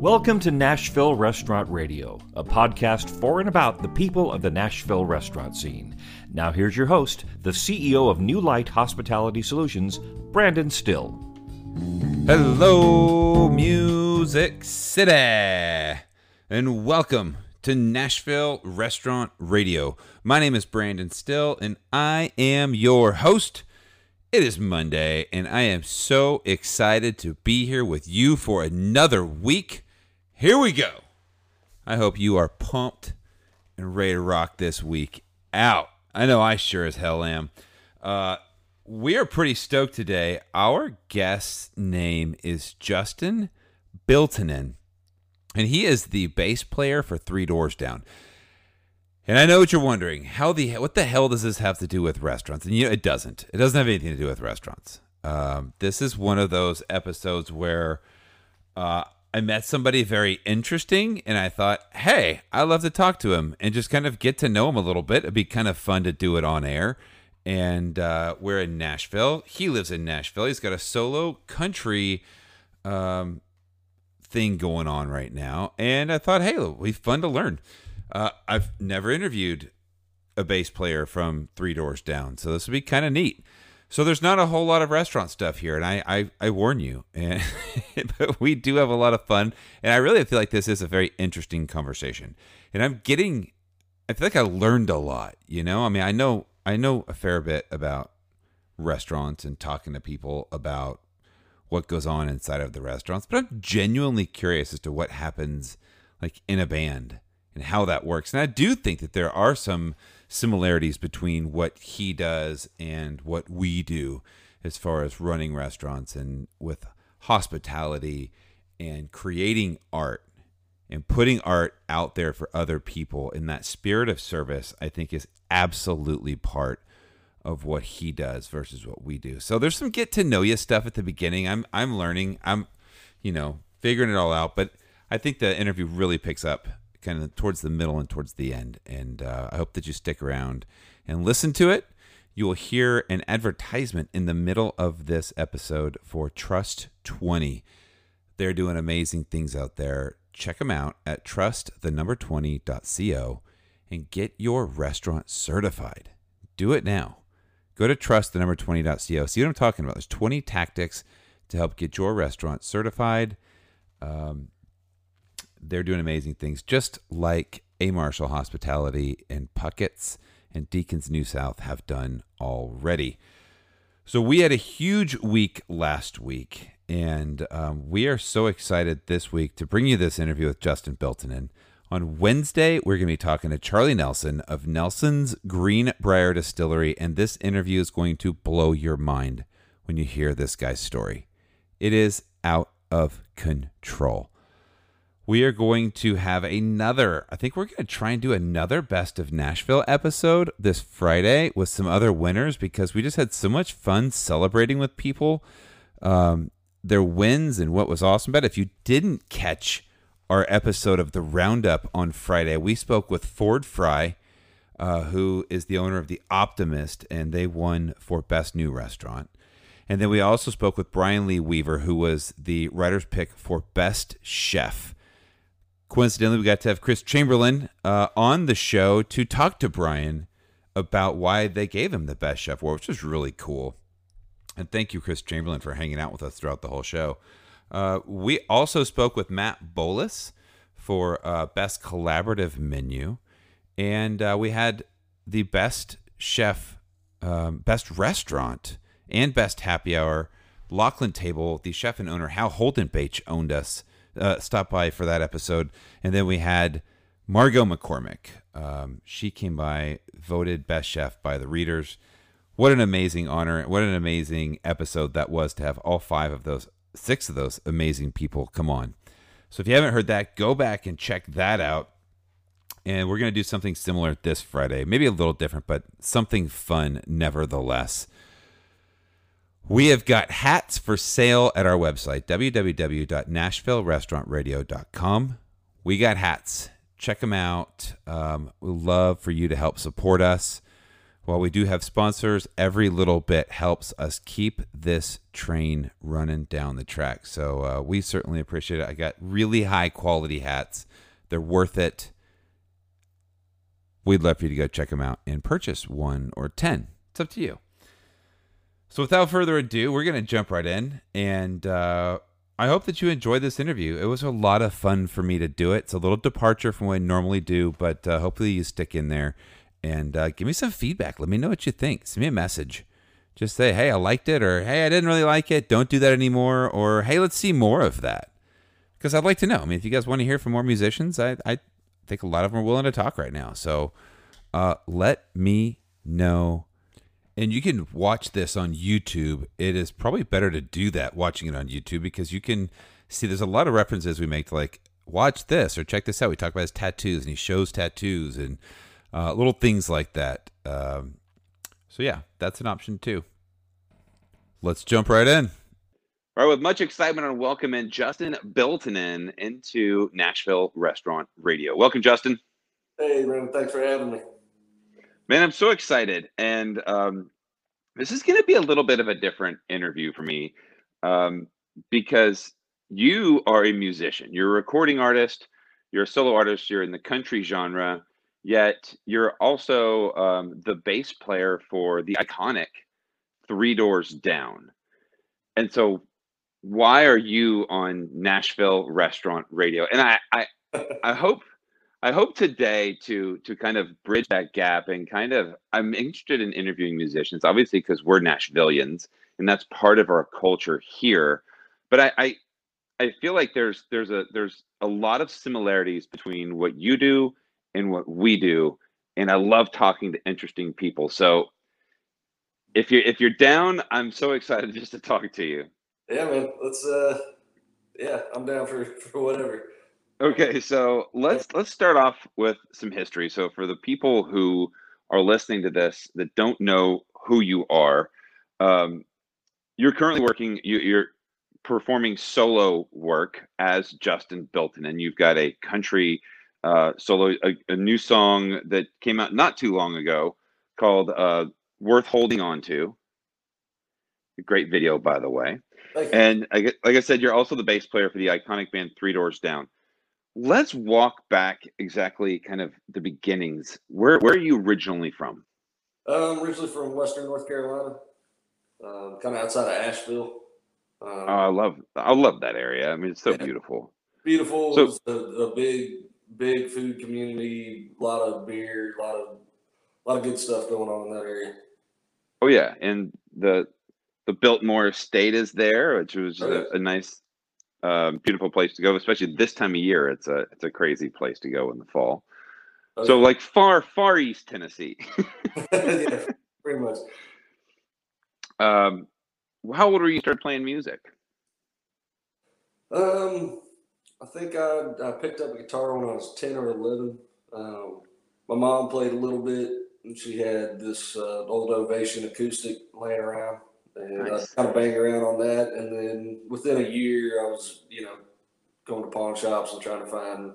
Welcome to Nashville Restaurant Radio, a podcast for and about the people of the Nashville restaurant scene. Now, here's your host, the CEO of New Light Hospitality Solutions, Brandon Still. Hello, Music City, and welcome to Nashville Restaurant Radio. My name is Brandon Still, and I am your host. It is Monday, and I am so excited to be here with you for another week. Here we go. I hope you are pumped and ready to rock this week out. I know I sure as hell am. Uh, we are pretty stoked today. Our guest's name is Justin Biltonen, and he is the bass player for Three Doors Down. And I know what you're wondering. How the what the hell does this have to do with restaurants? And you know, it doesn't. It doesn't have anything to do with restaurants. Um, this is one of those episodes where uh, I met somebody very interesting, and I thought, hey, I'd love to talk to him and just kind of get to know him a little bit. It'd be kind of fun to do it on air. And uh, we're in Nashville. He lives in Nashville. He's got a solo country um, thing going on right now. And I thought, hey, it'll be fun to learn. Uh, I've never interviewed a bass player from Three Doors Down, so this would be kind of neat. So there's not a whole lot of restaurant stuff here, and I I, I warn you, and but we do have a lot of fun, and I really feel like this is a very interesting conversation, and I'm getting, I feel like I learned a lot. You know, I mean, I know I know a fair bit about restaurants and talking to people about what goes on inside of the restaurants, but I'm genuinely curious as to what happens like in a band and how that works. And I do think that there are some similarities between what he does and what we do as far as running restaurants and with hospitality and creating art and putting art out there for other people. In that spirit of service i think is absolutely part of what he does versus what we do. So there's some get to know you stuff at the beginning. I'm i'm learning. I'm you know figuring it all out. But i think the interview really picks up kind of towards the middle and towards the end. And uh, I hope that you stick around and listen to it. You will hear an advertisement in the middle of this episode for Trust 20. They're doing amazing things out there. Check them out at trust the number 20.co and get your restaurant certified. Do it now. Go to trust the number 20.co. See what I'm talking about. There's 20 tactics to help get your restaurant certified. Um, they're doing amazing things, just like A Marshall Hospitality and Puckett's and Deacons New South have done already. So we had a huge week last week, and um, we are so excited this week to bring you this interview with Justin Biltonen. On Wednesday, we're going to be talking to Charlie Nelson of Nelson's Greenbrier Distillery, and this interview is going to blow your mind when you hear this guy's story. It is out of control we are going to have another, I think we're going to try and do another Best of Nashville episode this Friday with some other winners because we just had so much fun celebrating with people, um, their wins and what was awesome But If you didn't catch our episode of the Roundup on Friday, we spoke with Ford Fry. Uh, who is the owner of the Optimist, and they won for Best New Restaurant. And then we also spoke with Bryan Lee Weaver, who was the writer's pick for Best Chef coincidentally, we got to have Chris Chamberlain uh, on the show to talk to Bryan about why they gave him the best chef award, which was really cool. And thank you, Chris Chamberlain, for hanging out with us throughout the whole show. Uh, we also spoke with Matt Bolus for uh, best collaborative menu, and uh, we had the best chef, um, best restaurant, and best happy hour. Lockeland Table, the chef and owner Hal Holden-Bache owned us uh, stopped by for that episode. And then we had Margot McCormick. Um, she came by, voted best chef by the readers. What an amazing honor! What an amazing episode that was to have all five of those, six of those amazing people come on. So if you haven't heard that, go back and check that out. And we're going to do something similar this Friday. Maybe a little different, but something fun nevertheless. We have got hats for sale at our website, www.nashvillerestaurantradio.com. We got hats. Check them out. Um, we love for you to help support us. while we do have sponsors, every little bit helps us keep this train running down the track. So uh, we certainly appreciate it. I got really high quality hats, they're worth it. We'd love for you to go check them out and purchase one or 10. It's up to you. So without further ado, we're going to jump right in. And uh, I hope that you enjoyed this interview. It was a lot of fun for me to do it. It's a little departure from what I normally do, but uh, hopefully you stick in there and uh, give me some feedback. Let me know what you think. Send me a message. Just say, hey, I liked it, or hey, I didn't really like it. Don't do that anymore, or hey, let's see more of that. Because I'd like to know. I mean, if you guys want to hear from more musicians, I, I think a lot of them are willing to talk right now. So uh, let me know. And you can watch this on YouTube. It is probably better to do that watching it on YouTube because you can see there's a lot of references we make to like watch this or check this out. We talk about his tattoos and he shows tattoos and uh, little things like that. Um, so yeah, that's an option too. Let's jump right in. All right, with much excitement and welcome in Justin Biltonen into Nashville Restaurant Radio. Welcome, Justin. Hey, man. Thanks for having me. Man, I'm so excited. And um, this is going to be a little bit of a different interview for me um, because you are a musician. You're a recording artist, you're a solo artist, you're in the country genre, yet you're also um, the bass player for the iconic Three Doors Down. And so, why are you on Nashville Restaurant Radio? And I, I, I hope I hope today to to kind of bridge that gap and kind of I'm interested in interviewing musicians, obviously because we're Nashvillians and that's part of our culture here. But I, I I feel like there's there's a there's a lot of similarities between what you do and what we do, and I love talking to interesting people. So if you're if you're down, I'm so excited just to talk to you. Yeah, man. Let's uh yeah, I'm down for for whatever. Okay, so let's let's start off with some history. So for the people who are listening to this that don't know who you are, um, you're currently working. You, you're performing solo work as Justin Bilton, and you've got a country uh, solo, a, a, new song that came out not too long ago called uh, "Worth Holding On To." A great video, by the way. And I, like I said, you're also the bass player for the iconic band Three Doors Down let's walk back exactly kind of the beginnings. Where where are you originally from? Um, originally from Western North Carolina, um, kind of outside of Asheville. Um, oh, I love I love that area. I mean, it's so yeah, beautiful. Beautiful. So, a, a, big big food community. A lot of beer. A lot of a lot of good stuff going on in that area. Oh yeah, and the the Biltmore Estate is there, which was oh, a, a nice um, beautiful place to go, especially this time of year. It's a it's a crazy place to go in the fall. Okay. So like far far east Tennessee. yeah, pretty much. Um, how old were you start playing music? Um, I think I I picked up a guitar when I was ten or eleven. Um, my mom played a little bit, and she had this uh, old Ovation acoustic laying around and nice. I kind of banged around on that. And then within a year, I was, you know, going to pawn shops and trying to find,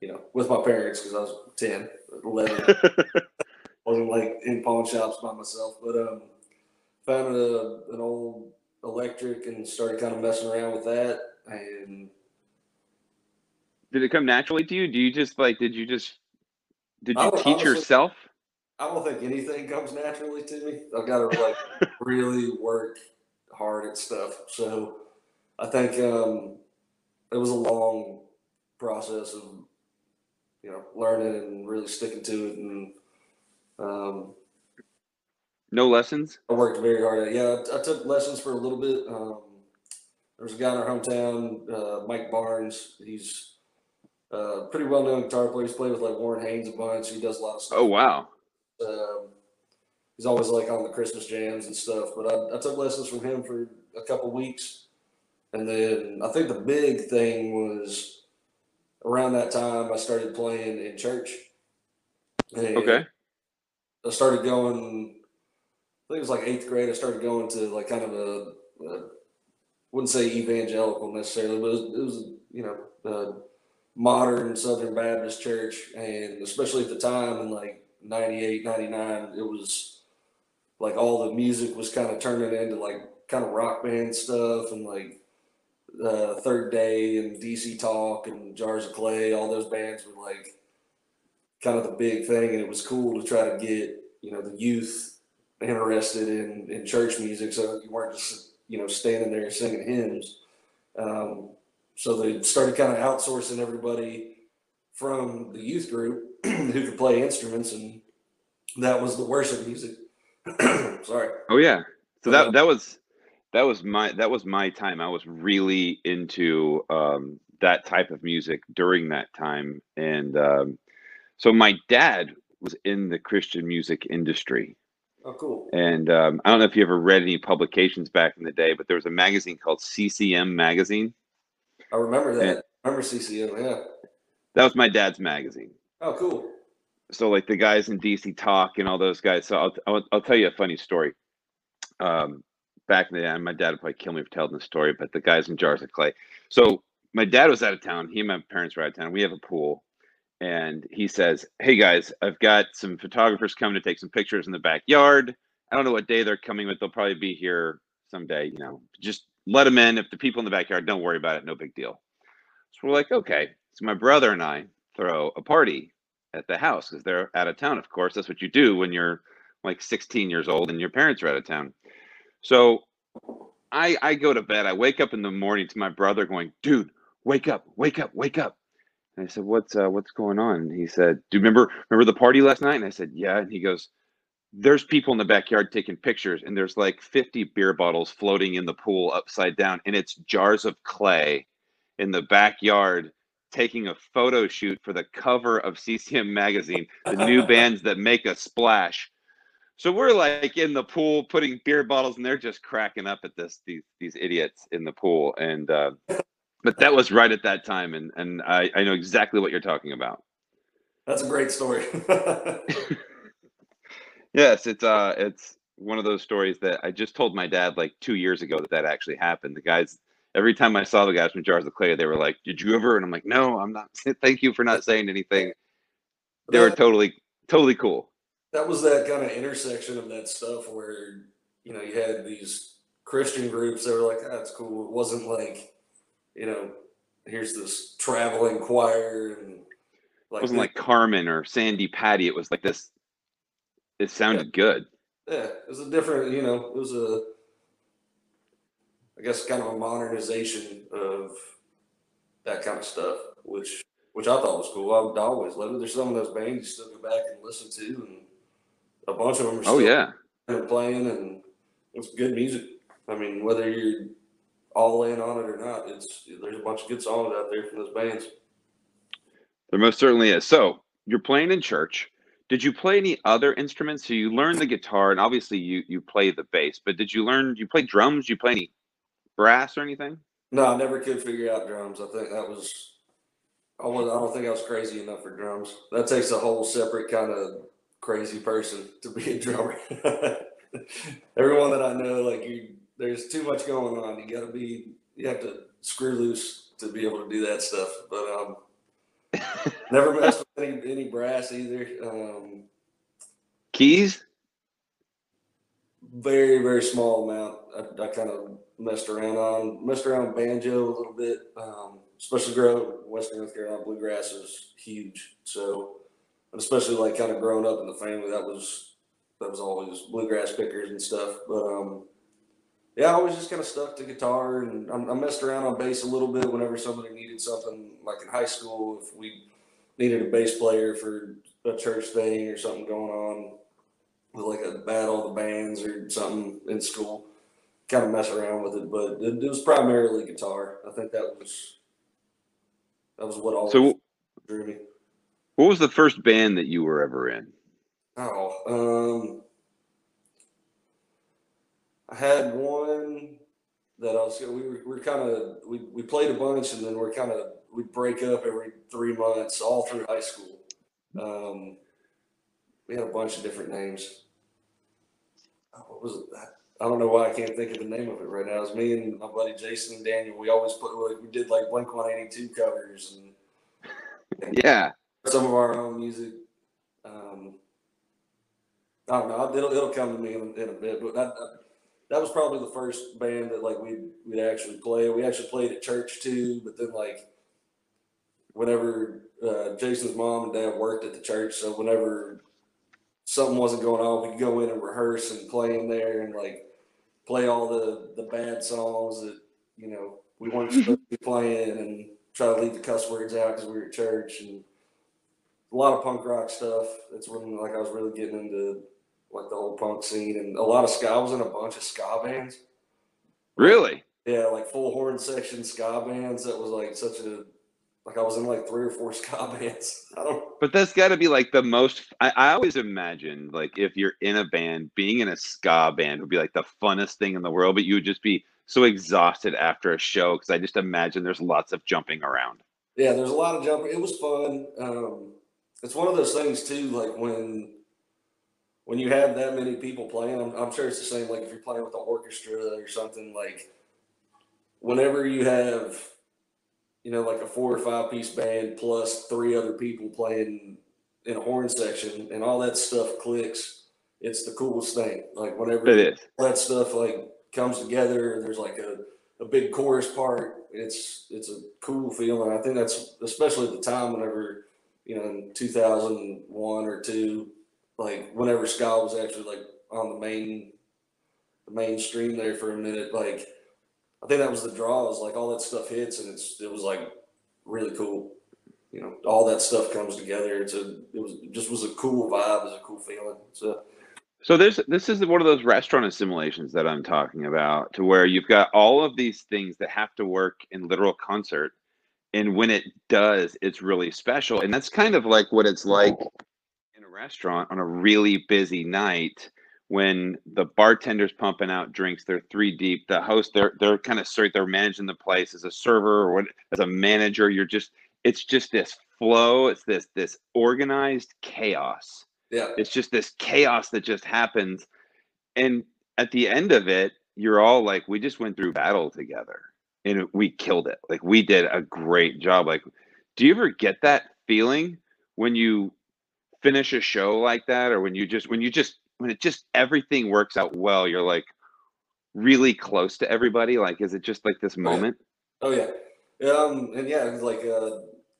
you know, with my parents because I was 10, 11. wasn't like in pawn shops by myself, but um, found a, an old electric and started kind of messing around with that. And did it come naturally to you? Do you just like, did you just, did you teach honestly, yourself? I don't think anything comes naturally to me. I've got to like really work hard at stuff. So I think um, it was a long process of you know learning and really sticking to it and um, no lessons? I worked very hard at yeah I, I, took lessons for a little bit. Um, there was a guy in our hometown uh, mike barnes. He's a uh, pretty well known guitar player. He's played with like warren haynes a bunch. He does a lot of stuff. Oh wow um, he's always like on the Christmas jams and stuff. But I, I took lessons from him for a couple weeks, and then I think the big thing was around that time I started playing in church. Okay. I started going. I think it was like eighth grade. I started going to like kind of a, a wouldn't say evangelical necessarily, but it was, it was you know a modern Southern Baptist church, and especially at the time, and like 98, 99, it was like all the music was kind of turning into like kind of rock band stuff and like uh, Third Day and DC Talk and Jars of Clay. All those bands were like kind of the big thing, and it was cool to try to get you know the youth interested in in church music, so you weren't just you know standing there singing hymns. Um, so they started kind of outsourcing everybody from the youth group who could play instruments, and that was the worship music. Sorry. Oh yeah. So that that was that was my that was my time. I was really into um, that type of music during that time, and um, so my dad was in the Christian music industry. Oh, cool. And um, I don't know if you ever read any publications back in the day, but there was a magazine called CCM Magazine. I remember that. And- I remember CCM. Yeah. That was my dad's magazine. Oh, cool. so like the guys in DC Talk and all those guys. So I'll I'll, I'll tell you a funny story. Um, back in the day, my dad would probably kill me for telling the story, but the guys in Jars of Clay. So my dad was out of town. He and my parents were out of town. We have a pool, and he says, "Hey guys, I've got some photographers coming to take some pictures in the backyard. I don't know what day they're coming, but they'll probably be here someday. You know, just let them in. If the people in the backyard, don't worry about it. No big deal." So we're like, "Okay." So my brother and I throw a party at the house because they're out of town. Of course, that's what you do when you're like 16 years old and your parents are out of town. So I I go to bed. I wake up in the morning to my brother going, "Dude, wake up, wake up, wake up." And I said, "What's uh, what's going on?" And he said, "Do you remember remember the party last night?" And I said, "Yeah." And he goes, "There's people in the backyard taking pictures, and there's like 50 beer bottles floating in the pool upside down, and it's jars of clay in the backyard." Taking a photo shoot for the cover of CCM magazine, the new bands that make a splash. So we're like in the pool putting beer bottles, and they're just cracking up at this these these idiots in the pool. And uh, but that was right at that time, and and I, I know exactly what you're talking about. That's a great story. Yes, it's uh it's one of those stories that I just told my dad like two years ago that that actually happened. The guys every time I saw the guys from Jars of Clay, they were like, "Did you ever?" And I'm like, "No, I'm not. Thank you for not saying anything." They were totally totally cool. that was that kind of intersection of that stuff where you know you had these Christian groups that were like, "Ah, "That's cool." It wasn't like, you know, here's this traveling choir and It wasn't like Carmen or Sandi Patty. It was like this. It sounded good. yeah, it was a different, you know, it was a, I guess, kind of a modernization of that kind of stuff, which which I thought was cool. I, I always love it. There's some of those bands you still go back and listen to, and a bunch of them are oh, still Oh yeah. playing and it's good music. I mean, whether you're all in on it or not, it's there's a bunch of good songs out there from those bands. There most certainly is. So you're playing in church. Did you play any other instruments? So you learned the guitar, and obviously you you play the bass. But did you learn? You play drums? You play any brass or anything? No, I never could figure out drums. I think that was I was I don't think I was crazy enough for drums. That takes a whole separate kind of crazy person to be a drummer. Everyone that I know, like you, there's too much going on. You got to be, you have to screw loose to be able to do that stuff. But um, never messed with any, any brass either. Um, Keys? very very small amount. I, I kind of messed around on messed around with banjo a little bit, um, especially growing Western North Carolina. Bluegrass is huge, so especially like kind of growing up in the family, that was that was always bluegrass pickers and stuff. But um, yeah, I always just kind of stuck to guitar, and I, I messed around on bass a little bit whenever somebody needed something, like in high school, if we needed a bass player for a church thing or something going on with like a battle of the bands or something in school. Kind of mess around with it, but it, it was primarily guitar. I think that was that was what all So drew me. what was the first band that you were ever in? Oh, um, I had one that I was. We were, we were kind of we, we played a bunch, and then we're kind of we'd break up every three months, all through high school. Um, we had a bunch of different names. Oh, What was it? I don't know why I can't think of the name of it right now. It was me and my buddy Jason and Daniel. We always put like, we did like Blink One Eighty Two covers and Yeah. some of our own music. Um, I don't know. It'll it'll come to me in, in a bit, but that that was probably the first band that like we we'd actually play. We actually played at church too, but then like whenever uh, Jason's mom and dad worked at the church, so whenever something wasn't going on, we could go in and rehearse and play in there and like play all the the bad songs that you know we weren't supposed to be playing and try to leave the cuss words out because we were at church and a lot of punk rock stuff. That's when like I was really getting into like the whole punk scene and a lot of ska. I was in a bunch of ska bands. Really? Yeah, like full horn section ska bands. That was like such a like I was in like three or four ska bands. I don't. But that's got to be like the most. I, I always imagine like if you're in a band, being in a ska band would be like the funnest thing in the world. But you would just be so exhausted after a show because I just imagine there's lots of jumping around. Yeah, there's a lot of jumping. It was fun. Um, it's one of those things too. Like when when you have that many people playing, I'm, I'm sure it's the same. Like if you're playing with an orchestra or something. Like whenever you have you know, like a four or five piece band plus three other people playing in a horn section and all that stuff clicks. It's the coolest thing. Like whenever that stuff like comes together, there's like a, a big chorus part. It's it's a cool feeling. I think that's especially at the time whenever, you know, in two thousand one or two, like whenever ska was actually like on the main the mainstream there for a minute, like I think that was the draw. Is like all that stuff hits, and it's it was like really cool. You know, all that stuff comes together. It's a it was it just was a cool vibe. It was a cool feeling. So So there's this is one of those restaurant assimilations that I'm talking about, to where you've got all of these things that have to work in literal concert, and when it does, it's really special. And that's kind of like what it's like in a restaurant on a really busy night when the bartender's pumping out drinks, they're three deep. The host, they're they're kind of straight, they're managing the place as a server or what, as a manager. You're just it's just this flow. It's this this organized chaos yeah, it's just this chaos that just happens and at the end of it you're all like we just went through battle together and we killed it like we did a great job like do you ever get that feeling when you finish a show like that or when you just when you just when it just everything works out well you're like really close to everybody like is it just like this moment oh yeah, yeah, um, and yeah, like uh,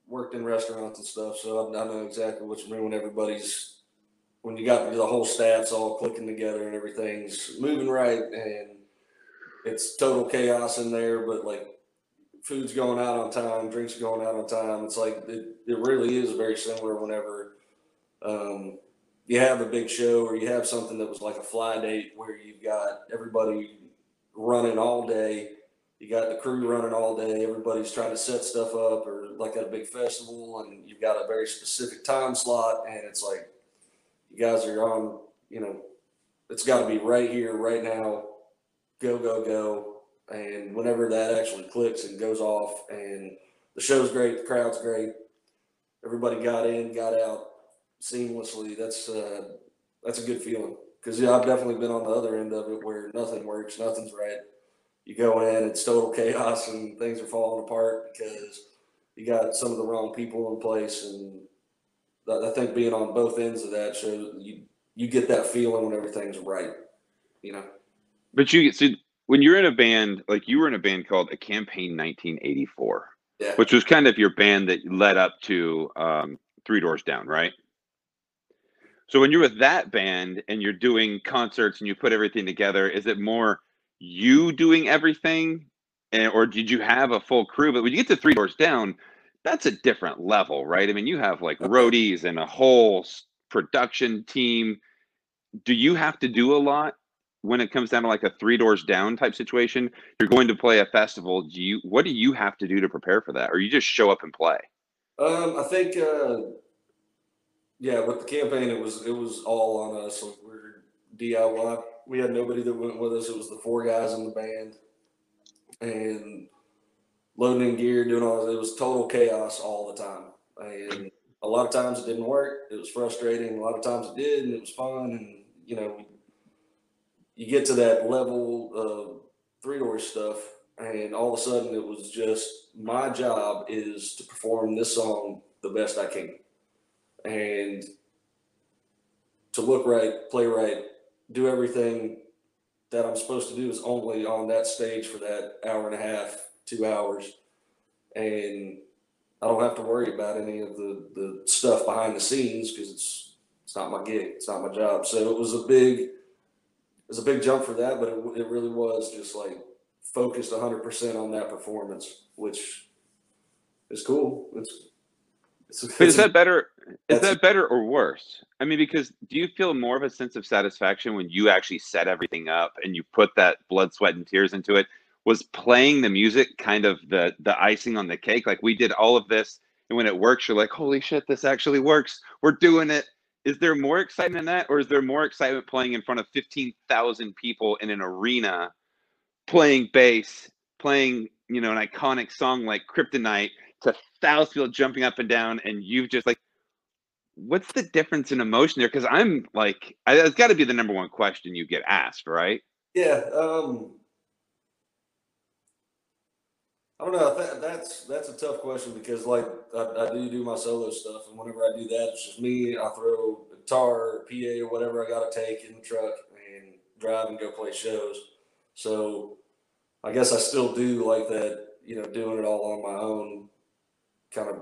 worked in restaurants and stuff, so I, I know exactly what you mean when everybody's when you got the whole staff's all clicking together and everything's moving right, and it's total chaos in there, but like food's going out on time, drinks going out on time. It's like it, it really is very similar whenever um, you have a big show or you have something that was like a fly date where you've got everybody running all day. You got the crew running all day. Everybody's trying to set stuff up, or like at a big festival, and you've got a very specific time slot, and it's like you guys are on. You know, it's got to be right here, right now. Go, go, go! And whenever that actually clicks and goes off, and the show's great, the crowd's great, everybody got in, got out seamlessly. That's uh, that's a good feeling because yeah, I've definitely been on the other end of it where nothing works, nothing's right. You go in, it's total chaos, and things are falling apart because you got some of the wrong people in place. And I I think being on both ends of that shows you you get that feeling when everything's right. You know. but you so when you're in a band like you were in a band called a campaign 1984 Yeah. which was kind of your band that led up to um, Three Doors Down, right? So when you're with that band and you're doing concerts and you put everything together, is it more you doing everything, and, or did you have a full crew? But when you get to Three Doors Down, that's a different level, right? I mean, you have like roadies and a whole production team. Do you have to do a lot when it comes down to like a Three Doors Down type situation? You're going to play a festival. Do you? What do you have to do to prepare for that, or you just show up and play? Um, I think, uh, yeah, with the campaign, it was it was all on us. Like we're DIY. We had nobody that went with us. It was the four guys in the band, and loading in gear, doing all. It was total chaos all the time, and a lot of times it didn't work. It was frustrating. A lot of times it did, and it was fun. And you know, you get to that level of three door stuff, and all of a sudden it was just my job is to perform this song the best I can. And to look right, play right, do everything that I'm supposed to do is only on that stage for that hour and a half, two hours, and I don't have to worry about any of the the stuff behind the scenes because it's it's not my gig, it's not my job. So it was a big it was a big jump for that, but it, it really was just like focused 100% on that performance, which is cool. It's, it's, but is that better? Is that better or worse? I mean, because do you feel more of a sense of satisfaction when you actually set everything up and you put that blood, sweat, and tears into it? Was playing the music kind of the the icing on the cake? Like we did all of this, and when it works, you're like, "Holy shit, this actually works! We're doing it!" Is there more excitement in that, or is there more excitement playing in front of fifteen thousand people in an arena, playing bass, playing you know an iconic song like Kryptonite to thousands of people jumping up and down, and you've just like what's the difference in emotion there? Because I'm like, I, it's got to be the number one question you get asked, right? Yeah. Um, I don't know. That, that's that's a tough question because like I, I, do do my solo stuff, and whenever I do that, it's just me. I throw guitar, PA, or whatever I got to take in the truck and drive and go play shows. So I guess I still do like that. You know, doing it all on my own, kind of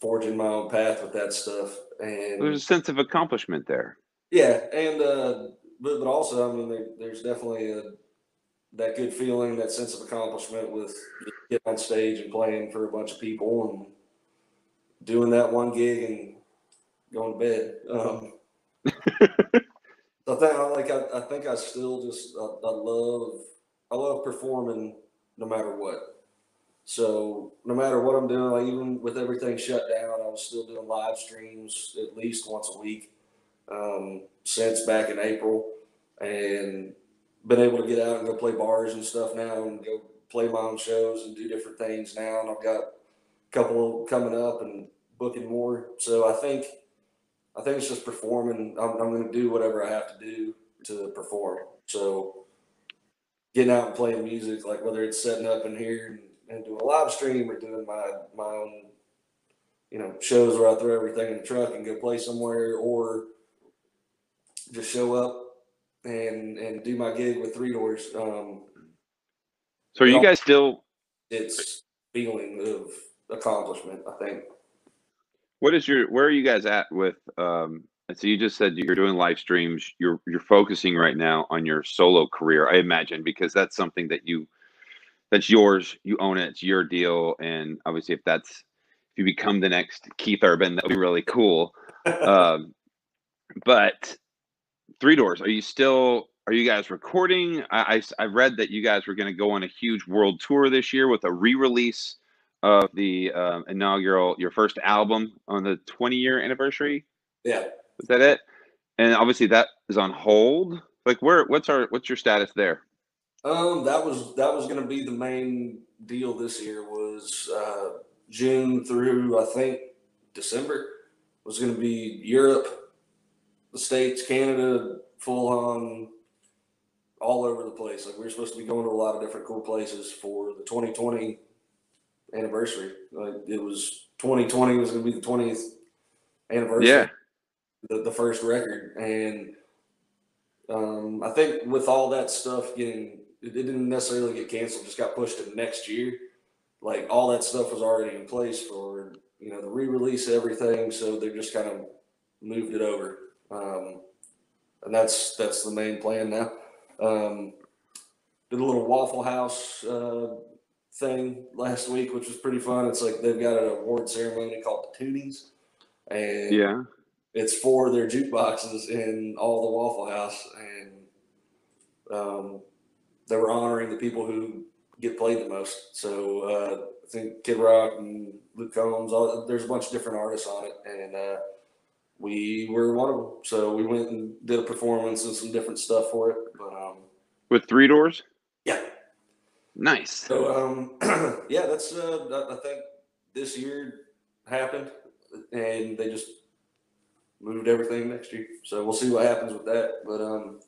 forging my own path with that stuff. And there's a sense of accomplishment there. Yeah, and uh, but but also, I mean, there, there's definitely a, that good feeling, that sense of accomplishment with getting on stage and playing for a bunch of people and doing that one gig and going to bed. Um, I think like I, I think I still just I, I love I love performing no matter what. So no matter what I'm doing, like even with everything shut down, I was still doing live streams at least once a week um, since back in April, and been able to get out and go play bars and stuff now, and go play my own shows and do different things now. And I've got a couple coming up and booking more. So I think I think it's just performing. I'm, I'm going to do whatever I have to do to perform. So getting out and playing music, like whether it's setting up in here and doing a live stream or doing my my own you know shows where I throw everything in the truck and go play somewhere or just show up and and do my gig with three doors. Um, so are you guys still? It's feeling of accomplishment. I think. What is your? Where are you guys at with? Um, and so you just said you're doing live streams. You're you're focusing right now on your solo career. I imagine because that's something that you that's yours. You own it. It's your deal. And obviously, if that's if you become the next Keith Urban, that would be really cool. um, but Three Doors, are you still? Are you guys recording? I, I, I read that you guys were going to go on a huge world tour this year with a re-release of the um, inaugural your first album on the 20 year anniversary. Yeah, is that it? And obviously that is on hold. Like, where? What's our? What's your status there? Um, that was that was going to be the main deal this year was uh, June through I think December was going to be Europe, the states, Canada, full on, all over the place. Like we were supposed to be going to a lot of different cool places for the 2020 anniversary. Like it was 2020 was going to be the 20th anniversary. Yeah. The, the first record and um, I think with all that stuff getting it didn't necessarily get canceled, just got pushed to next year. Like all that stuff was already in place for you know the re-release everything, so they just kind of moved it over, um, and that's that's the main plan now. Um, did a little Waffle House uh, thing last week, which was pretty fun. It's like they've got an award ceremony called the Toonies, and yeah, it's for their jukeboxes in all the Waffle House, and um, they were honoring the people who get played the most. So uh, I think Kid Rock and Luke Combs, all, there's a bunch of different artists on it, and uh, we were one of them. So we went and did a performance and some different stuff for it. But um, with three doors, yeah, nice. So um, yeah, that's uh, I think this year happened, and they just moved everything next year. So we'll see what happens with that. But um,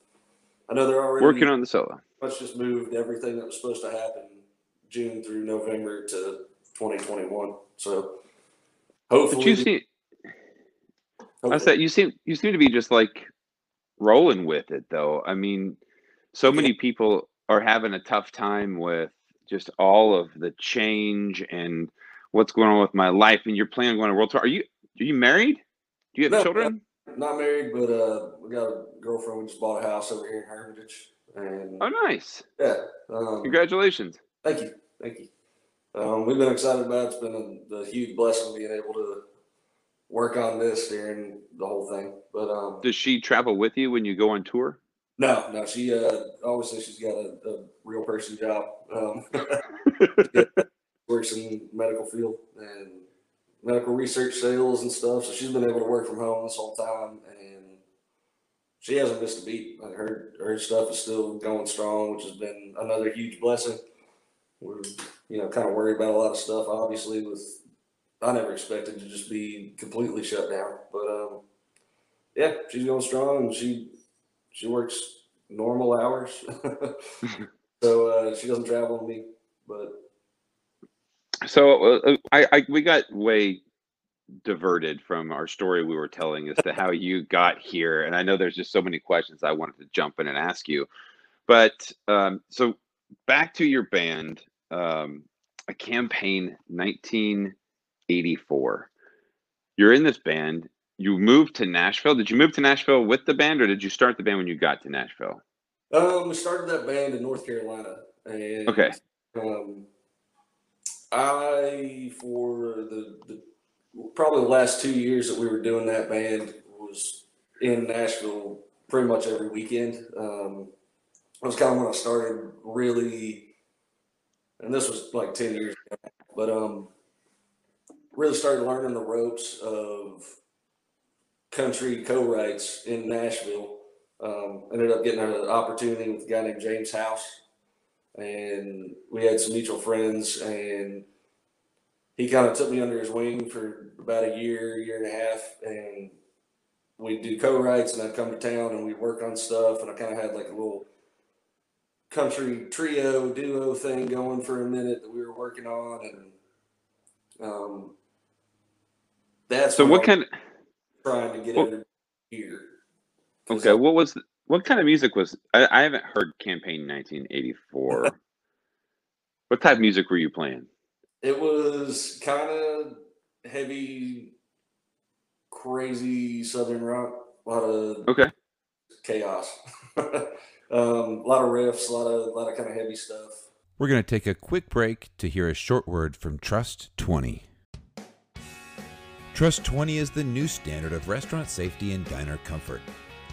I know they're already working on the solo. Let's just moved everything that was supposed to happen June through November to 2021. So hopefully, but you see, I said you seem you seem to be just like rolling with it though. I mean, so many people are having a tough time with just all of the change and what's going on with my life. And you're planning on going to world tour. Are you are you married? Do you have No, children? Not married, but uh, we got a girlfriend. We just bought a house over here in Hermitage, and Oh, nice! yeah, um, Congratulations. thank you, thank you. Um, we've been excited about it. It's been a, a huge blessing being able to work on this during the whole thing. But um, Does she travel with you when you go on tour? no, no, she uh, always says she's got a, a real person job. Um, works in medical field and medical research sales and stuff. So she's been able to work from home this whole time, and she hasn't missed a beat. Like her her stuff is still going strong, which has been another huge blessing. We're you know kind of worried about a lot of stuff, obviously. With I never expected to just be completely shut down, but um, yeah, she's going strong, she she works normal hours, so uh, she doesn't travel with me, but. So uh, I, I we got way diverted from our story we were telling as to how you got here, and I know there's just so many questions I wanted to jump in and ask you, but um, so back to your band, um, a campaign 1984. You're in this band. You moved to Nashville. Did you move to Nashville with the band, or did you start the band when you got to Nashville? Um, we started that band in North Carolina, and Okay. um, I for the, the probably the last two years that we were doing that band was in Nashville pretty much every weekend. Um, it was kind of when I started really, and this was like ten years ago, but um, really started learning the ropes of country co-writes in Nashville. Um, ended up getting an opportunity with a guy named James House, and we had some mutual friends, and he kind of took me under his wing for about a year, year and a half, and we'd do co-writes, and I'd come to town, and we'd work on stuff, and I kind of had like a little country trio duo thing going for a minute that we were working on, and um, that's So what kind? was trying to get Well- here. Okay, what was what kind of music was? I, I haven't heard Campaign 1984. what type of music were you playing? It was kind of heavy, crazy southern rock. A lot of Okay. chaos. um, a lot of riffs. A lot of, a lot of kind of heavy stuff. We're going to take a quick break to hear a short word from Trust 20. Trust 20 is the new standard of restaurant safety and diner comfort.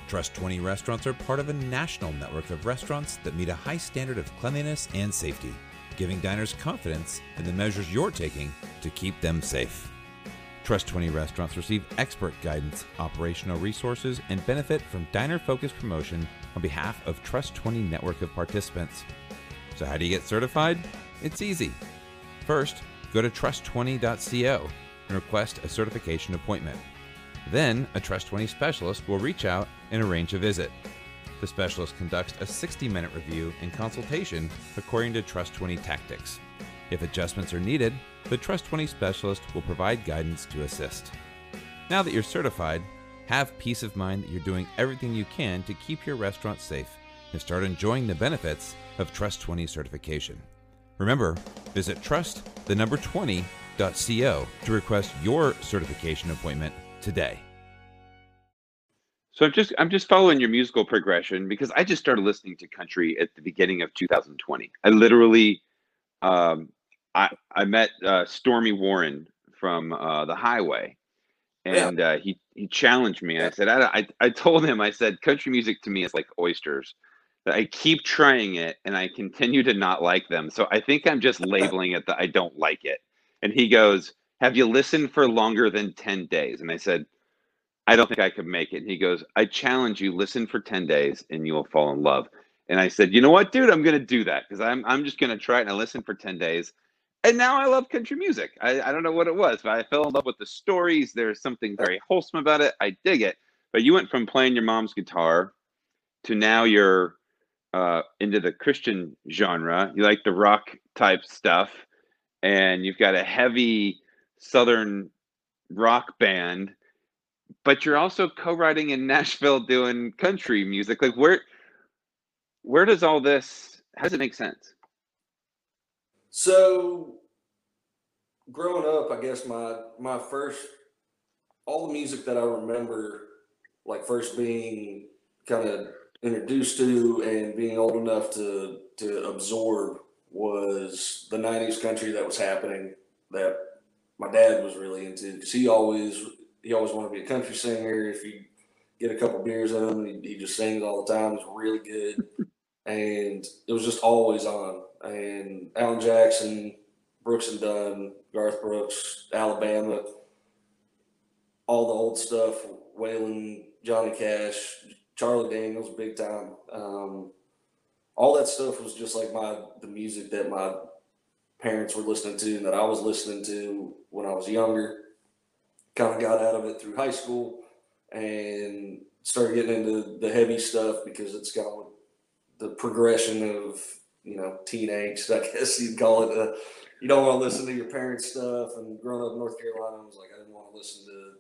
Trust 20 restaurants are part of a national network of restaurants that meet a high standard of cleanliness and safety, giving diners confidence in the measures you're taking to keep them safe. Trust 20 restaurants receive expert guidance, operational resources, and benefit from diner focused promotion on behalf of Trust 20 network of participants. So, how do you get certified? It's easy. First, go to trust20.co and request a certification appointment. Then, a Trust 20 specialist will reach out and arrange a visit. The specialist conducts a 60 minute review and consultation according to Trust 20 tactics. If adjustments are needed, the Trust 20 specialist will provide guidance to assist. Now that you're certified, have peace of mind that you're doing everything you can to keep your restaurant safe and start enjoying the benefits of Trust 20 certification. Remember, visit trust the number 20.co to request your certification appointment today. So I'm just I'm just following your musical progression because I just started listening to country at the beginning of 2020. I literally, um, I I met uh, Storme Warren from uh, the Highway, Yeah. and uh, he he challenged me. I said I, I I told him I said country music to me is like oysters. I keep trying it and I continue to not like them. So I think I'm just labeling it that I don't like it. And he goes, "Have you listened for longer than 10 days?" And I said. I don't think I could make it. And he goes, I challenge you, listen for 10 days and you will fall in love. And I said, you know what, dude, I'm going to do that because I'm, I'm just going to try it. And I listened for 10 days. And now I love country music. I, I don't know what it was, but I fell in love with the stories. There's something very wholesome about it. I dig it. But you went from playing your mom's guitar to now you're uh, into the Christian genre. You like the rock type stuff. And you've got a heavy Southern rock band but you're also co-writing in Nashville doing country music. Like where where does all this how does it make sense? So growing up, I guess my my first all the music that I remember like first being kind of introduced to and being old enough to to absorb was the 90s country that was happening that my dad was really into because he always he always wanted to be a country singer. If you get a couple beers in him he, he just sings all the time. He's really good. And it was just always on. And alan jackson brooks and dunn garth brooks alabama all the old stuff waylon johnny cash charlie daniels big time. Um, all that stuff was just like my the music that my parents were listening to and that I was listening to when I was younger. Kind of got out of it through high school and started getting into the heavy stuff because it's kind of the progression of you know teenage. I guess you'd call it. A, you don't want to listen to your parents' stuff. And growing up in North Carolina, I was like I didn't want to listen to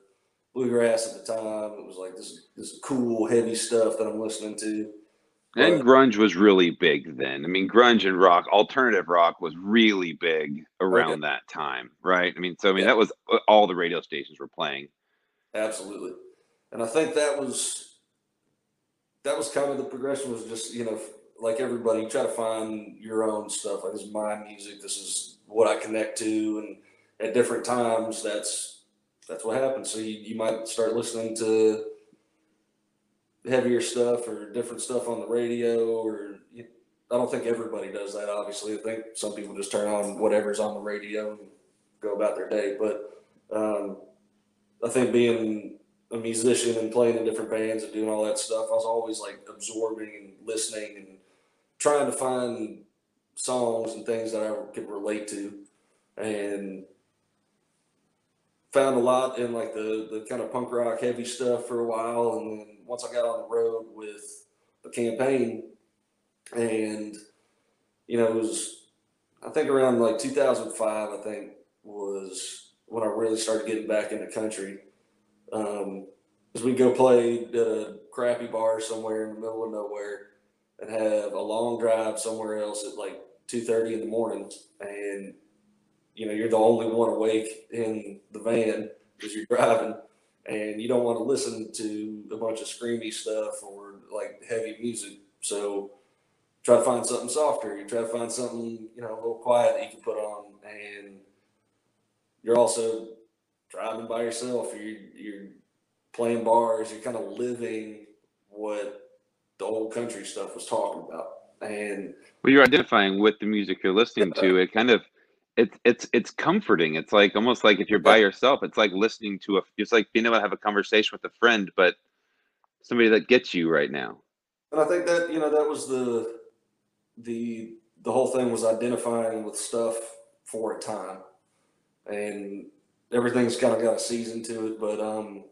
bluegrass at the time. It was like this this cool heavy stuff that I'm listening to. And grunge was really big then. I mean, grunge and rock, alternative rock was really big around okay. that time, right? I mean, so I mean, yeah. that was uh, all the radio stations were playing. Absolutely. And I think that was that was kind of the progression was just, you know, like everybody, you try to find your own stuff. Like this is my music, this is what I connect to and at different times that's that's what happens. So you, you might start listening to heavier stuff or different stuff on the radio or you, I don't think everybody does that. Obviously, I think some people just turn on whatever's on the radio and go about their day. But um, I think being a musician and playing in different bands and doing all that stuff, I was always like absorbing and listening and trying to find songs and things that I could relate to, and found a lot in like the the kind of punk rock heavy stuff for a while, and then once I got on the road with the campaign, and you know, it was I think around like 2005. I think was when I really started getting back in the country. Um, as we go play a crappy bar somewhere in the middle of nowhere and have a long drive somewhere else at like 2.30 in the morning and you know you're the only one awake in the van because you're driving and you don't want to listen to a bunch of screamy stuff or like heavy music. So try to find something softer. You try to find something, you know, a little quiet that you can put on. And you're also driving by yourself. You're, you're playing bars. You're kind of living what the old country stuff was talking about. And well, you're identifying with the music you're listening to. It kind of it's it's it's comforting. It's like almost like if you're by yourself, it's like listening to a. It's like being able to have a conversation with a friend, but somebody that gets you right now. And I think that you know that was the the the whole thing was identifying with stuff for a time, and everything's kind of got a season to it. But um,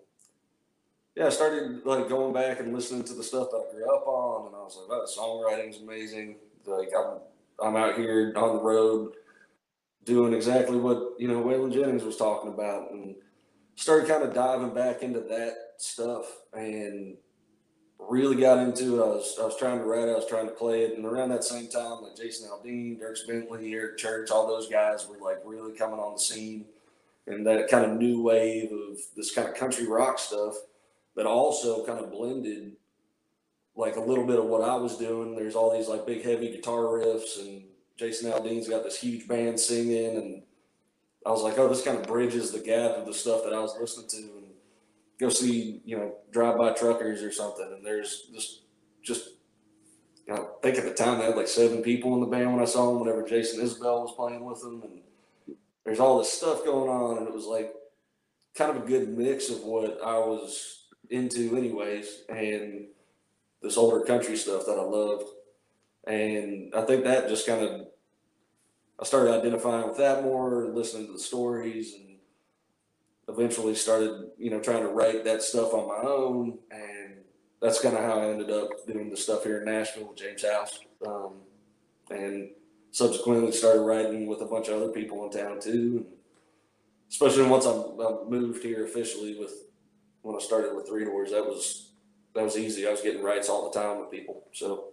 yeah, I started like going back and listening to the stuff that I grew up on, and I was like, oh, songwriting's amazing." Like I'm I'm out here on the road doing exactly what you know Waylon Jennings was talking about, and started kind of diving back into that stuff, and really got into it. I was I was trying to write, I was trying to play it, and around that same time, like Jason Aldean, Dierks Bentley, Eric Church, all those guys were like really coming on the scene, and that kind of new wave of this kind of country rock stuff that also kind of blended like a little bit of what I was doing. There's all these like big heavy guitar riffs and Jason Aldean's got this huge band singing, and I was like, oh, this kind of bridges the gap of the stuff that I was listening to, and go see, you know, drive by truckers or something, and there's this just. You know, I think at the time they had like seven people in the band when I saw them. Whenever Jason Isbell was playing with them, and there's all this stuff going on, and it was like kind of a good mix of what I was into, anyways, and this older country stuff that I loved. And I think that just kind of, I started identifying with that more, listening to the stories, and eventually started, you know, trying to write that stuff on my own. And that's kind of how I ended up doing the stuff here in Nashville with James House. Um, and subsequently started writing with a bunch of other people in town too. And especially once I, I moved here officially with when I started with Three Doors, that was that was easy. I was getting writes all the time with people. So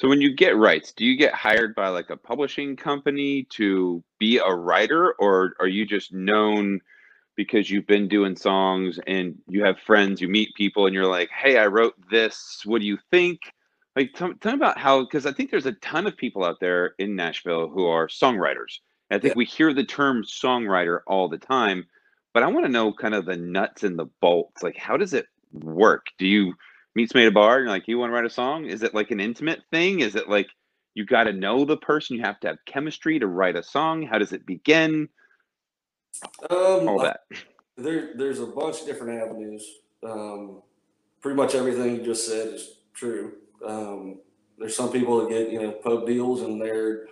So when you get writes, do you get hired by like a publishing company to be a writer, or are you just known because you've been doing songs and you have friends, you meet people, and you're like, "Hey, I wrote this. What do you think?" Like, tell, tell me about how, because I think there's a ton of people out there in Nashville who are songwriters. And I think Yeah. we hear the term songwriter all the time, but I want to know kind of the nuts and the bolts. Like, how does it work? Do you meet somebody at a bar and you're like, you want to write a song? Is it like an intimate thing? Is it like you got to know the person? You have to have chemistry to write a song? How does it begin? um, All I- that. there there's a bunch of different avenues. Um, pretty much everything you just said is true. Um, there's some people that get you know pub deals and they're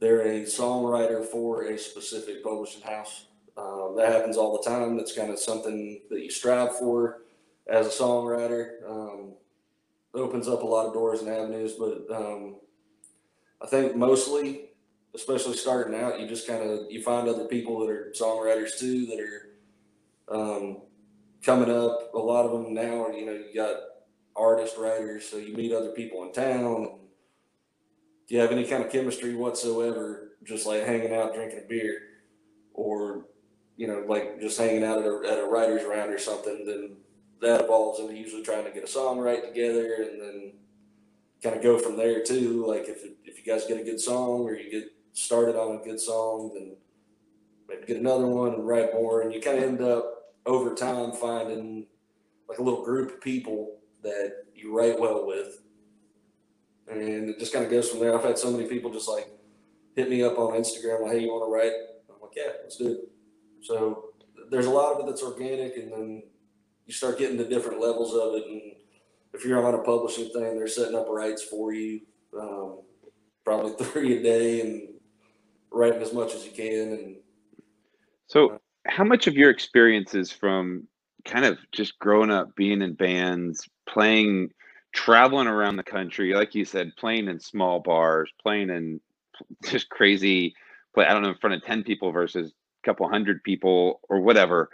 they're a songwriter for a specific publishing house. Um, that happens all the time. That's kind of something that you strive for as a songwriter. Um, opens up a lot of doors and avenues, but um, I think mostly, especially starting out, you just kind of you find other people that are songwriters too that are um, coming up. A lot of them now, are, you know, you got artist writers, so you meet other people in town. Do you have any kind of chemistry whatsoever, just like hanging out, drinking a beer, or you know, like just hanging out at a, at a writer's round or something, then that evolves into usually trying to get a song right together, and then kind of go from there too. Like if if you guys get a good song or you get started on a good song, then maybe get another one and write more, and you kind of end up over time finding like a little group of people that you write well with, and it just kind of goes from there. I've had so many people just like hit me up on Instagram, like, "Hey, you want to write?" I'm like, "Yeah, let's do it." So there's a lot of it that's organic, and then you start getting to different levels of it, and if you're on a publishing thing, they're setting up writes for you, um, probably three a day, and writing as much as you can, and So, how much of your experience is from kind of just growing up, being in bands, playing, traveling around the country, like you said, playing in small bars, playing in just crazy play, I don't know, in front of 10 people versus a couple hundred people or whatever.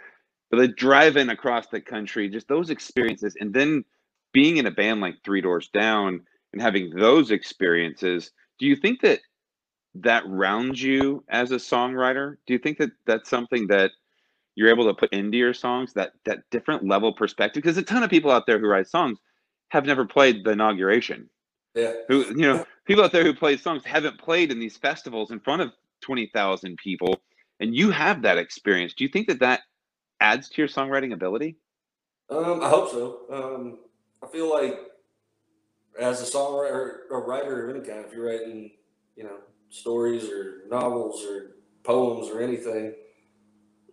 But the driving across the country, just those experiences, and then being in a band like Three Doors Down and having those experiences, do you think that that rounds you as a songwriter? Do you think that that's something that you're able to put into your songs that that different level perspective? Because a ton of people out there who write songs have never played the inauguration. yeah. Who you know, people out there who play songs haven't played in these festivals in front of twenty thousand people, and you have that experience. Do you think that that adds to your songwriting ability? Um, I hope so. Um, I feel like as a songwriter or a writer of any kind, if you're writing, you know, stories or novels or poems or anything,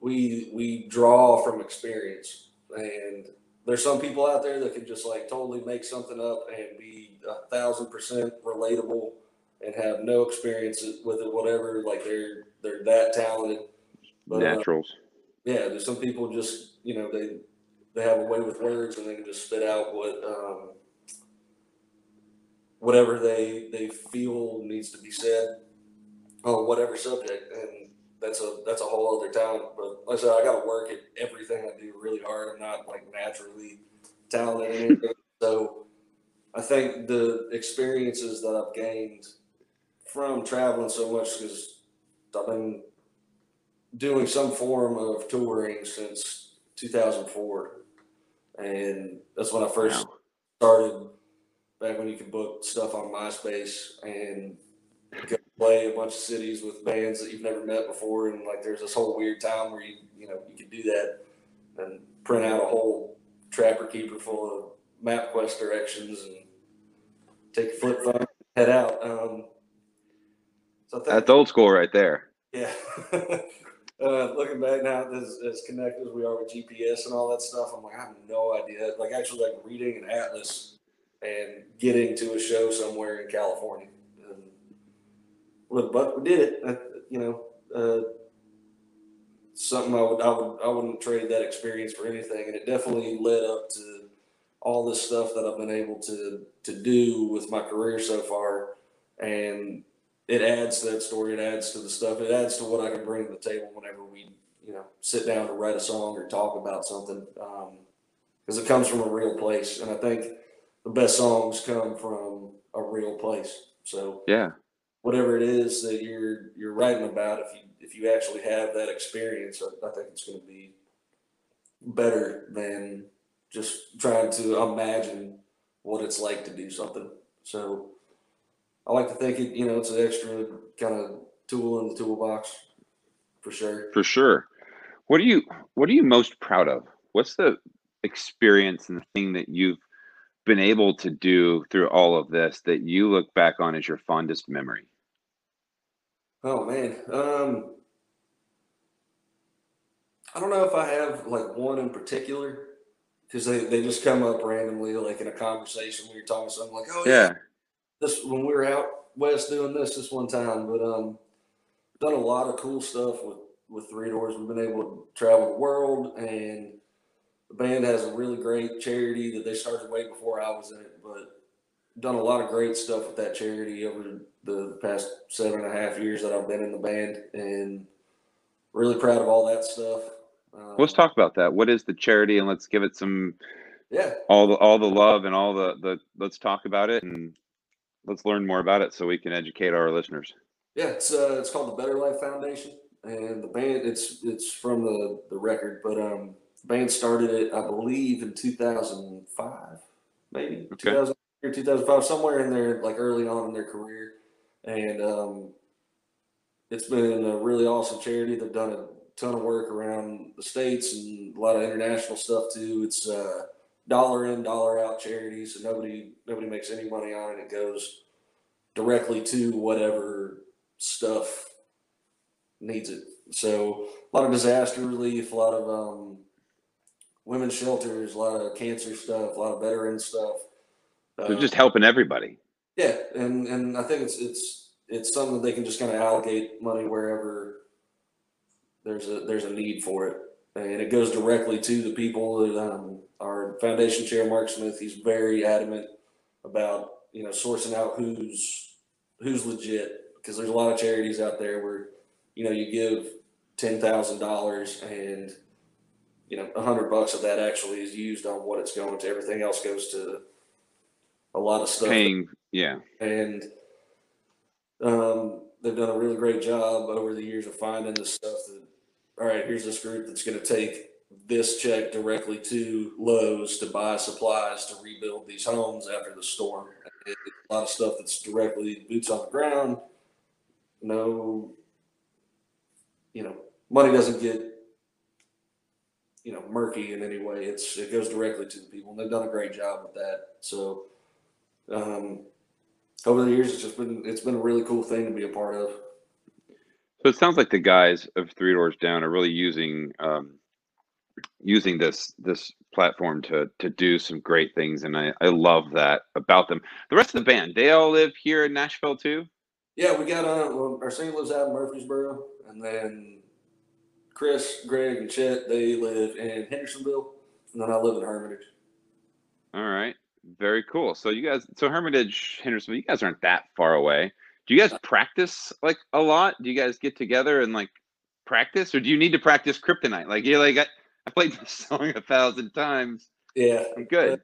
we we draw from experience. And there's some people out there that can just like totally make something up and be a thousand percent relatable and have no experience with it, whatever. Like they're they're that talented. But, uh, Naturals. Yeah, there's some people just you know they they have a way with words and they can just spit out what um, whatever they they feel needs to be said on whatever subject, and that's a that's a whole other talent. But like I said, I got to work at everything I do really hard. I'm not like naturally talented so I think the experiences that I've gained from traveling so much because I've been doing some form of touring since 2004 and that's when i first Wow. started back when you could book stuff on myspace and go play a bunch of cities with bands that you've never met before and like there's this whole weird time where you you know you could do that and print out a whole trapper keeper full of mapquest directions and take your flip phone head out um, so That's old school right there. yeah. uh, looking back now, as, as connected as we are with GPS and all that stuff, I'm like, I have no idea. Like actually, like reading an atlas and getting to a show somewhere in California. And, but, but we did it. Uh, you know, uh, something I would I would I wouldn't trade that experience for anything. And it definitely led up to all this stuff that I've been able to to do with my career so far. And it adds to that story. It adds to the stuff. It adds to what I can bring to the table whenever we, you know, sit down to write a song or talk about something. Um, because it comes from a real place, and I think the best songs come from a real place. So Yeah. whatever it is that you're you're writing about, if you if you actually have that experience, I, I think it's going to be better than just trying to imagine what it's like to do something. So I like to think it, you know, it's an extra kind of tool in the toolbox for sure. For sure. What are you what are you most proud of? What's the experience and the thing that you've been able to do through all of this that you look back on as your fondest memory? Oh man, um, I don't know if I have like one in particular because they, they just come up randomly, like in a conversation when you're talking to someone, like, oh Yeah. This when we were out west doing this this one time, but um, done a lot of cool stuff with with Three Doors. We've been able to travel the world, and the band has a really great charity that they started way before I was in it, but done a lot of great stuff with that charity over the past seven and a half years that I've been in the band, and really proud of all that stuff. Um, Let's talk about that. What is the charity and let's give it some Yeah, all the all the love and all the the let's talk about it and let's learn more about it so we can educate our listeners. Yeah, it's uh, it's called the Better Life Foundation, and the band it's it's from the the record, but um, the band started it I believe in two thousand five, maybe Okay. two thousand or two thousand five, somewhere in there, like early on in their career, and um, it's been a really awesome charity. They've done a ton of work around the states and a lot of international stuff too. It's uh, dollar in, dollar out charities, and nobody nobody makes any money on it. It goes directly to whatever stuff needs it. So a lot of disaster relief, a lot of um, women's shelters, a lot of cancer stuff, a lot of veteran stuff. Uh, just helping everybody. yeah, and and I think it's it's it's something that they can just kind of allocate money wherever there's a there's a need for it, and it goes directly to the people that um, our foundation chair Mark Smith. He's very adamant about you know sourcing out who's who's legit because there's a lot of charities out there where you know you give ten thousand dollars and you know a hundred bucks of that actually is used on what it's going to. Everything else goes to a lot of stuff Paying yeah. and um, they've done a really great job over the years of finding the stuff that all right here's this group that's going to take this check directly to lowes to buy supplies to rebuild these homes after the storm. It- a lot of stuff that's directly boots on the ground. No you know money doesn't get you know murky in any way. It's it goes directly to the people and they've done a great job with that. So um, over the years, it's just been it's been a really cool thing to be a part of. So it sounds like the guys of Three Doors Down are really using um, using this this platform to to do some great things, and I I love that about them. The rest of the band, they all live here in Nashville too. Yeah, we got uh, well, our singer lives out in Murfreesboro, and then Chris, Greg, and Chet they live in Hendersonville, and then I live in Hermitage. All right, very cool. So you guys, so Hermitage, Hendersonville, you guys aren't that far away. Do you guys practice like a lot? Do you guys get together and like practice, or do you need to practice Kryptonite? Like you're like I, I played this song a thousand times. Yeah, I'm good.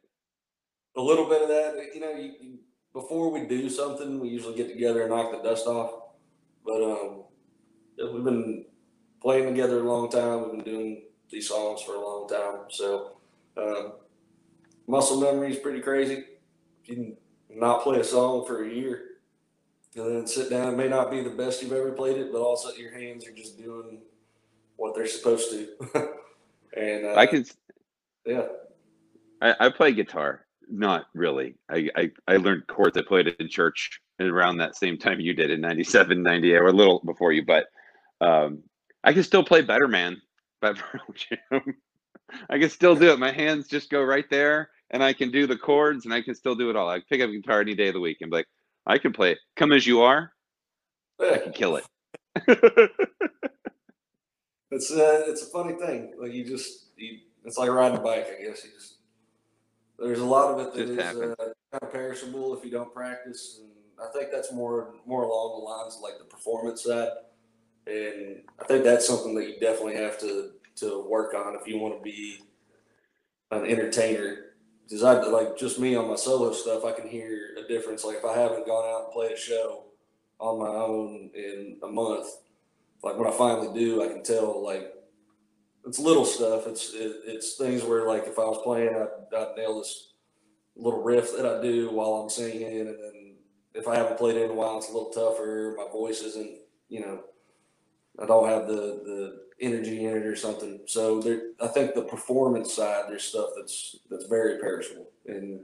a little bit of that. You know, you, you, before we do something, we usually get together and knock the dust off. But um, we've been playing together a long time. We've been doing these songs for a long time. So um, muscle memory is pretty crazy. You can not play a song for a year and then sit down. It may not be the best you've ever played it, but also your hands are just doing what they're supposed to. and uh, I can. yeah. I, I play guitar. Not really. I, I, I learned chords. I played it in church around that same time you did in 97, 98, or a little before you, but um, I can still play Better Man by Pearl Jam. I can still do it. My hands just go right there and I can do the chords and I can still do it all. I pick up a guitar any day of the week and be like, I can play it. Come as you are, I can kill it. It's uh, it's a funny thing. Like you just, you, it's like riding a bike. I guess you just there's a lot of it that is uh, kind of perishable if you don't practice, and I think that's more more along the lines of like the performance side. And I think that's something that you definitely have to to work on if you want to be an entertainer because I like just me on my solo stuff. I can hear a difference. Like if I haven't gone out and played a show on my own in a month, like when I finally do, I can tell like it's little stuff. It's it, it's things where like if I was playing, I'd, I'd nail this little riff that I do while I'm singing, and then if I haven't played it in a while, it's a little tougher. My voice isn't, you know, I don't have the the energy in it or something. So there, I think the performance side, there's stuff that's that's very perishable, and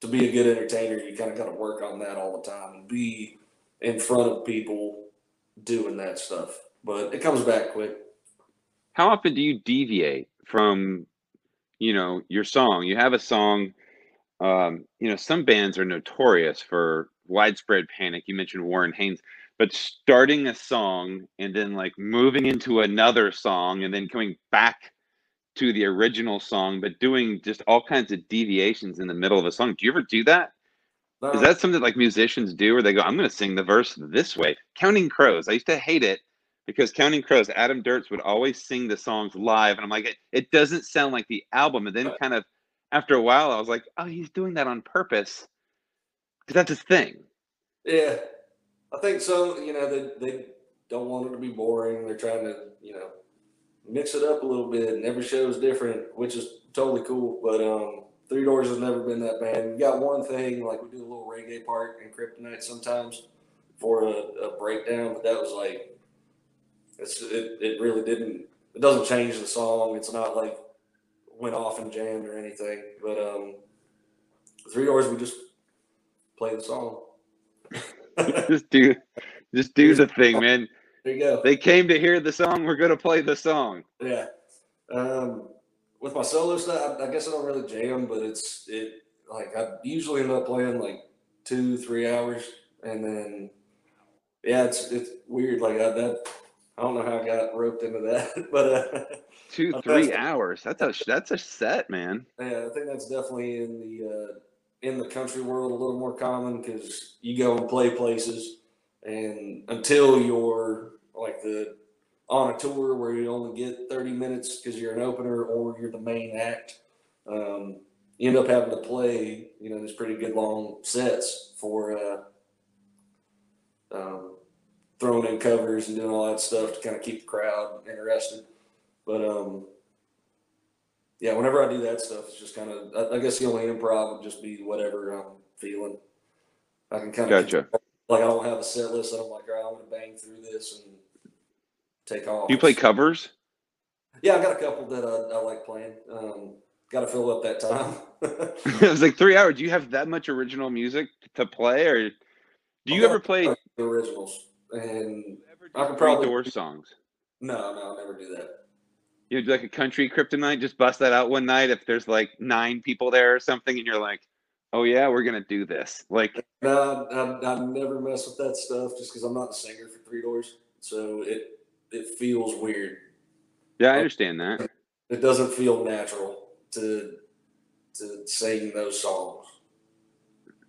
to be a good entertainer, you kind of got to work on that all the time and be in front of people doing that stuff. But it comes back quick. How often do you deviate from, you know, your song? You have a song. Um, you know, some bands are notorious for widespread panic. You mentioned Warren Haynes but starting a song and then like moving into another song and then coming back to the original song but doing just all kinds of deviations in the middle of a song. Do you ever do that? Is uh, that something like musicians do where they go i'm going to sing the verse this way counting crows. I used to hate it because counting crows adam duritz would always sing the songs live and i'm like it, it doesn't sound like the album and then kind of after a while i was like oh he's doing that on purpose. Because that's his thing. Yeah I think some, you know, they, they don't want it to be boring. They're trying to, you know, mix it up a little bit, and every show is different, which is totally cool. But um, Three Doors has never been that bad. We got one thing, like we do a little reggae part in Kryptonite sometimes for a, a breakdown, but that was like, it, it really didn't, it doesn't change the song. It's not like went off and jammed or anything. But um, Three Doors, we just play the song. just do just do the thing, man. There you go. They came to hear the song. We're gonna play the song. Yeah. Um, with my solo stuff, I, I guess I don't really jam, but it's it like I usually end up playing like two, three hours, and then yeah, it's it's weird. Like I, that, I don't know how I got roped into that, but uh, two, three hours. That's a that's a set, man. Yeah, I think that's definitely in the uh, in the country world a little more common because you go and play places, and until you're like the on a tour where you only get 30 minutes because you're an opener or you're the main act, um, you end up having to play, you know, these pretty good long sets for uh, um, throwing in covers and doing all that stuff to kind of keep the crowd interested. But um, yeah, whenever I do that stuff, it's just kind of, I, I guess the only improv would just be whatever I'm feeling. I can kind of, Gotcha. like, I don't have a set list. I'm like, all right, I'm going to bang through this and take off. Do you play covers? Yeah, I got a couple that I, I like playing. Um, got to fill up that time. it was like three hours. Do you have that much original music to play, or do you ever play the originals? And I could probably- door songs? no, no, I'll never do that. You know, do like a country kryptonite, just bust that out one night if there's like nine people there or something, and you're like, "Oh yeah, we're gonna do this." Like, No, I, I, I never mess with that stuff just because I'm not a singer for Three Doors. So it it feels weird. yeah, I understand that. It doesn't feel natural to to sing those songs.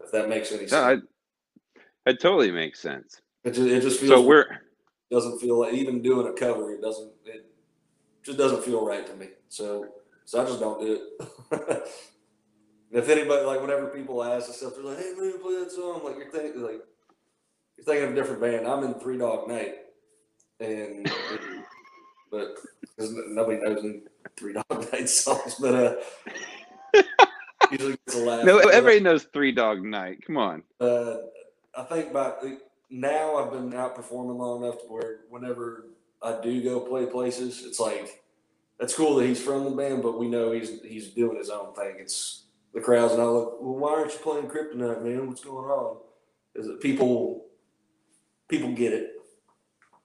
If that makes any No, sense. I, that totally makes sense. it, just, it just feels So we're doesn't feel like even doing a cover. It doesn't. It just doesn't feel right to me. So so I just don't do it. if anybody like whenever people ask and stuff, they're like, "Hey man, play that song." Like you're thinking like you're thinking of a different band. I'm in Three Dog Night, and but nobody knows any Three Dog Night songs, but uh, usually gets a laugh. no, everybody knows Three Dog Night. Come on. Uh, I think by now I've been out performing long enough to where whenever I do go play places, it's like that's cool that he's from the band, but we know he's he's doing his own thing. It's the crowds and all look, well, why aren't you playing Kryptonite, man? What's going on? Is it people people get it.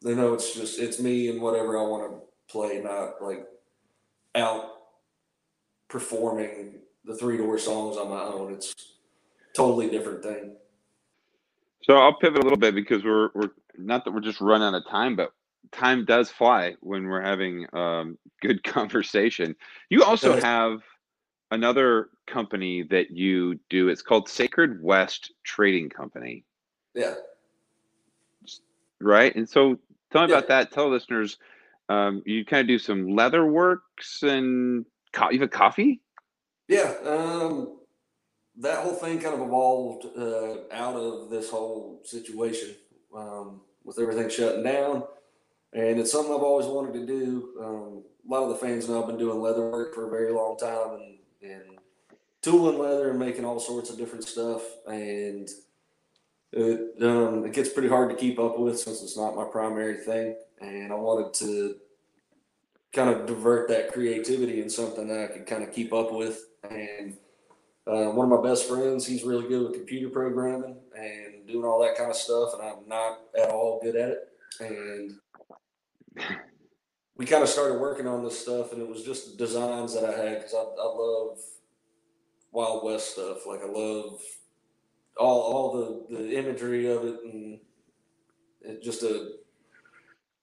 They know it's just it's me and whatever I want to play, not like out performing the three door songs on my own. It's totally different thing. So I'll pivot a little bit because we're we're not that we're just running out of time, but time does fly when we're having um, good conversation. You also have another company that you do. It's called Sacred West Trading Company, Yeah. right? And so tell me Yeah. about that. Tell listeners um, you kind of do some leather works and co- you have coffee. Yeah, um, that whole thing kind of evolved uh, out of this whole situation um, with everything shutting down, and it's something I've always wanted to do. Um, a lot of the fans know I've been doing leather work for a very long time, and and tooling leather and making all sorts of different stuff, and it um, it gets pretty hard to keep up with since it's not my primary thing, and I wanted to kind of divert that creativity in something that I could kind of keep up with. And uh, one of my best friends, he's really good with computer programming and doing all that kind of stuff, and I'm not at all good at it. And we kind of started working on this stuff, and it was just designs that I had because I, I love Wild West stuff. Like I love all all the the imagery of it and it just a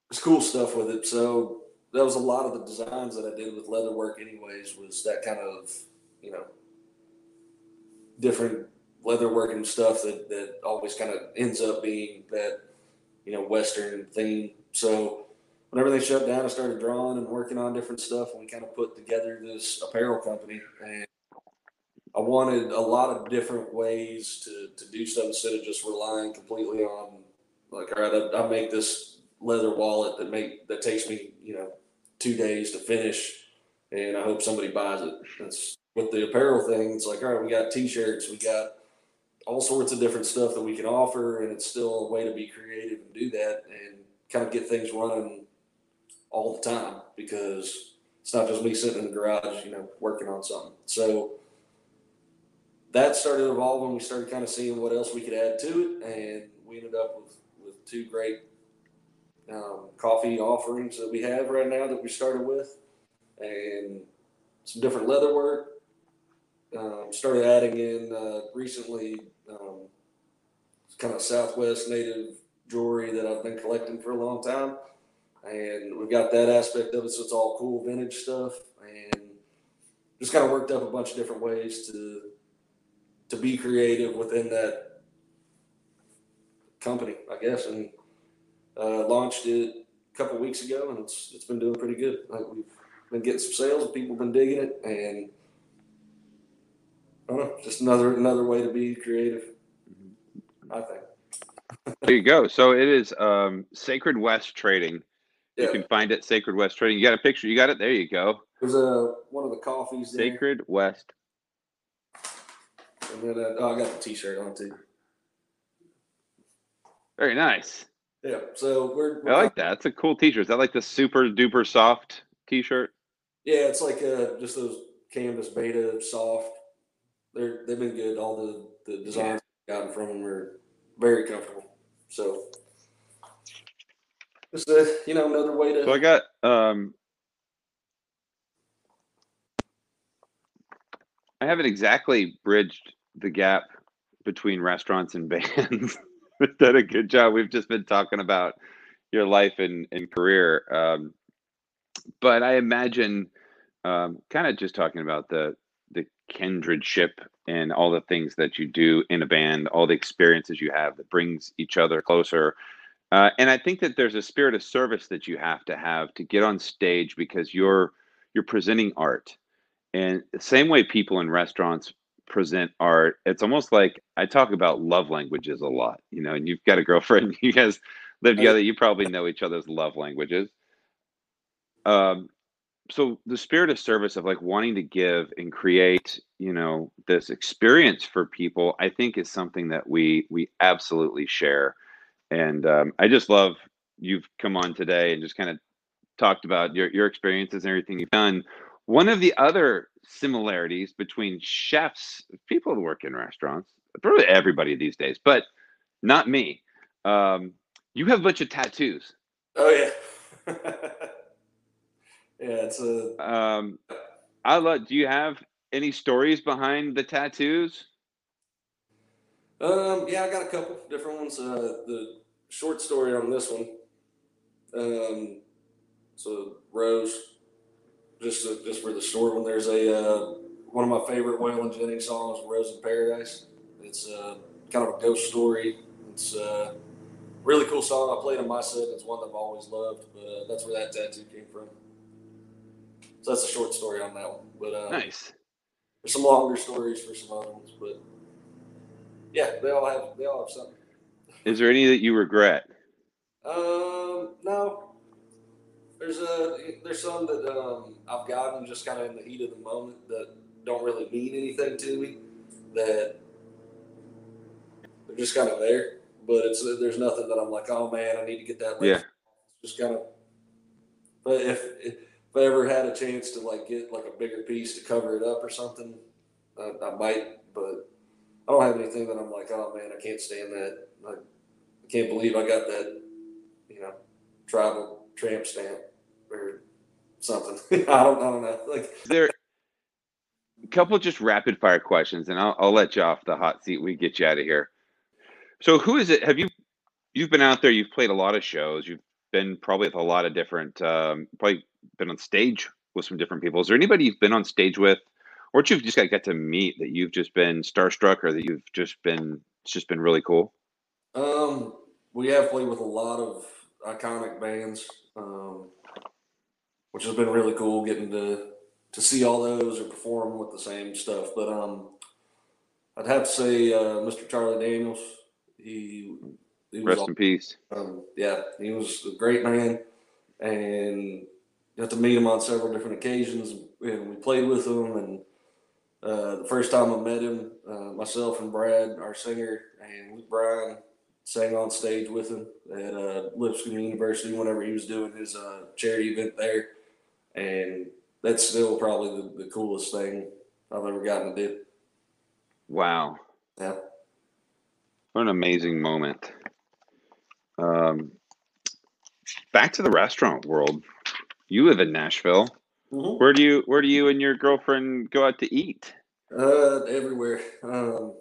it's cool stuff with it. So that was a lot of the designs that I did with leather work anyways was that kind of, you know, different leather working stuff that, that always kind of ends up being that, you know, Western theme. So when everything shut down, I started drawing and working on different stuff and we kind of put together this apparel company and I wanted a lot of different ways to, to do stuff instead of just relying completely on like, all right, I, I make this leather wallet that make that takes me, you know, two days to finish, and I hope somebody buys it. That's with the apparel thing. It's like, all right, we got t-shirts, we got all sorts of different stuff that we can offer, and it's still a way to be creative and do that and kind of get things running all the time because it's not just me sitting in the garage, you know, working on something. So that started evolving. We started kind of seeing what else we could add to it, and we ended up with, with two great um, coffee offerings that we have right now that we started with, and some different leather work. Um, started adding in uh, recently um, kind of Southwest native jewelry that I've been collecting for a long time, and we've got that aspect of it. So it's all cool vintage stuff, and just kind of worked up a bunch of different ways to to be creative within that company, I guess, and uh, launched it a couple weeks ago, and it's it's been doing pretty good. Like we've been getting some sales, and people have been digging it, and I don't know, just another another way to be creative. I think. there you go. So it is um, Sacred West Trading. Yeah. You can find it Sacred West Trading. You got a picture. You got it. There you go. There's a one of the coffees. There. Sacred West. And then uh, oh, I got the T-shirt on too. Very nice. Yeah. So we're, we're I like that. It's a cool T-shirt. Is that like the super duper soft T-shirt? Yeah, it's like uh, just those canvas beta soft. They're they've been good. All the the designs yeah. gotten from them are very comfortable. So just a, you know another way to. So I got um. I haven't exactly bridged the gap between restaurants and bands. We've done a good job. We've just been talking about your life and, and career. Um, but I imagine um, kind of just talking about the the kindredship and all the things that you do in a band, all the experiences you have that brings each other closer. Uh, and I think that there's a spirit of service that you have to have to get on stage because you're you're presenting art. And the same way people in restaurants present art, it's almost like I talk about love languages a lot, you know, and you've got a girlfriend, you guys live together, you probably know each other's love languages. Um, so the spirit of service of like wanting to give and create, you know, this experience for people, I think is something that we we absolutely share. And um, I just love you've come on today and just kind of talked about your your experiences and everything you've done. One of the other similarities between chefs, people who work in restaurants, probably everybody these days, but not me. Um, you have a bunch of tattoos. Oh yeah, yeah. It's a. Um, I love. Do you have any stories behind the tattoos? Um, yeah, I got a couple different ones. Uh, the short story on this one. Um, so Rose just to, just for the short one, there's a uh, one of my favorite Waylon Jennings songs, "Rose in Paradise." It's uh, kind of a ghost story. It's a uh, really cool song. I played in my set. It's one that I've always loved, but uh, that's where that tattoo came from. So that's a short story on that one. But uh, nice. there's some longer stories for some other ones, but yeah, they all have they all have something. Is there any that you regret? Um, no. There's a there's some that um, I've gotten just kind of in the heat of the moment that don't really mean anything to me. That they're just kind of there, but it's there's nothing that I'm like, oh man, I need to get that. Yeah. Just kind of. But if if I ever had a chance to like get like a bigger piece to cover it up or something, I, I might. But I don't have anything that I'm like, oh man, I can't stand that. I can't believe I got that, you know, tribal tramp stamp or something. I don't, I don't know. Like, There a couple just rapid fire questions, and I'll, I'll let you off the hot seat. We get you out of here. So, who is it? Have you you've been out there? You've played a lot of shows. You've been probably with a lot of different. Um, probably been on stage with some different people. Is there anybody you've been on stage with, or that you've just got, got to meet that you've just been starstruck, or that you've just been it's just been really cool? um, we have played with a lot of iconic bands, um, which has been really cool getting to to see all those or perform with the same stuff. But um, I'd have to say uh, Mr. Charlie Daniels. He, he was Rest in peace. Um, yeah, he was a great man, and got to meet him on several different occasions. And we played with him, and uh, the first time I met him, uh, myself and Brad, our singer, and Luke Bryan sang on stage with him at uh, Lipscomb University whenever he was doing his uh, charity event there, and that's still probably the, the coolest thing I've ever gotten to do. Wow, Yeah. what an amazing moment. Um, back to the restaurant world. You live in Nashville. Mm-hmm. Where do you where do you and your girlfriend go out to eat? Uh, everywhere. Um,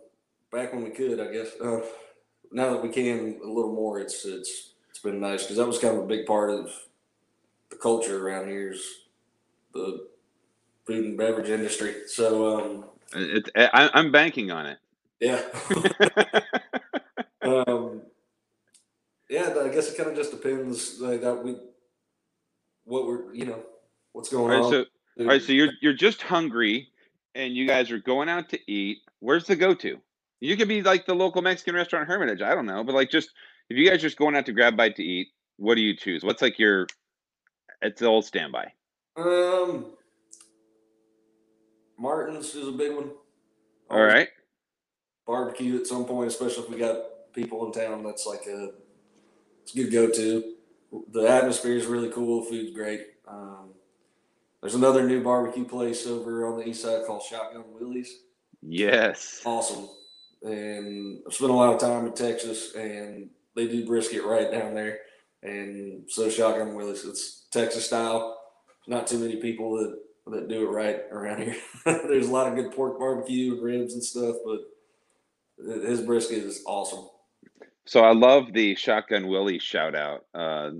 back when we could, I guess. Uh, now that we can a little more, it's it's it's been nice because that was kind of a big part of the culture around here is the food and beverage industry. So um, It, I, I'm banking on it. yeah, um, yeah. I guess it kind of just depends like that we what we're you know what's going right, on. so all right, so you're you're just hungry, and you guys are going out to eat. Where's the go to? You could be like the local Mexican restaurant Hermitage. I don't know, but like just if you guys are just going out to grab a bite to eat, what do you choose? What's like your it's the old standby. um, Martin's is a big one. All right. barbecue at some point, especially if we got people in town. That's like a it's a good go to. The atmosphere is really cool. Food's great. Um, there's another new barbecue place over on the east side called Shotgun Willie's. Yes. Awesome. And I've spent a lot of time in Texas, and they do brisket right down there. And so Shotgun Willie's, it's Texas style. Not too many people that that do it right around here. There's a lot of good pork barbecue and ribs and stuff, but his brisket is awesome. So I love the Shotgun Willie shout out. Uh,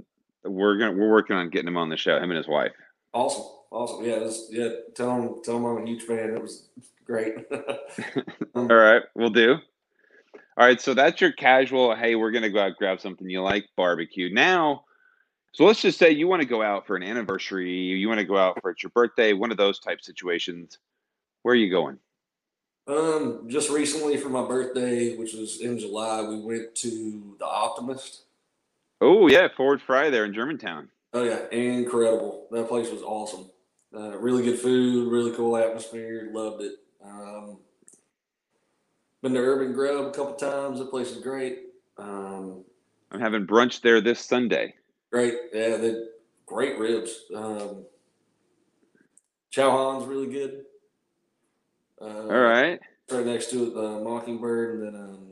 we're gonna we're working on getting him on the show. Him and his wife. Awesome, awesome. Yeah, was, yeah. Tell him, tell him I'm a huge fan. It was great. All right, we'll do. All right, so that's your casual. Hey, we're gonna go out grab something you like barbecue. Now, so let's just say you want to go out for an anniversary. You want to go out for it's your birthday. One of those type situations. Where are you going? um, just recently for my birthday, which was in July, we went to the Optimist. Oh yeah, Ford Fry there in Germantown. Oh yeah, incredible. That place was awesome. Uh, really good food, really cool atmosphere. Loved it. Um, been to Urban Grub a couple times. That place is great. Um, I'm having brunch there this Sunday. great, yeah, they great ribs. Um, Chauhan's really good. Uh, All right. right next to it, the Mockingbird, and then um,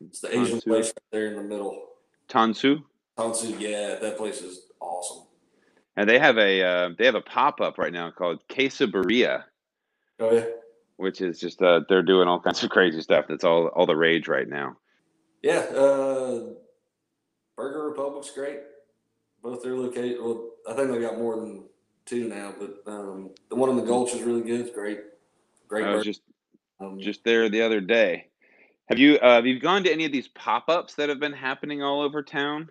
it's the Asian Tansuo. place right there in the middle. Tansuo. Tansuo, yeah, that place is awesome. And they have a uh, they have a pop up right now called Quesabirria, Oh yeah, which is just uh, they're doing all kinds of crazy stuff. That's all all the rage right now. yeah. Uh, Burger Republic's great. Both their location. Well, I think they got more than two now, but um, the one in the Gulch is really good. It's great. Great. I was burger. just Um, just there the other day. Have you uh, have you gone to any of these pop ups that have been happening all over town?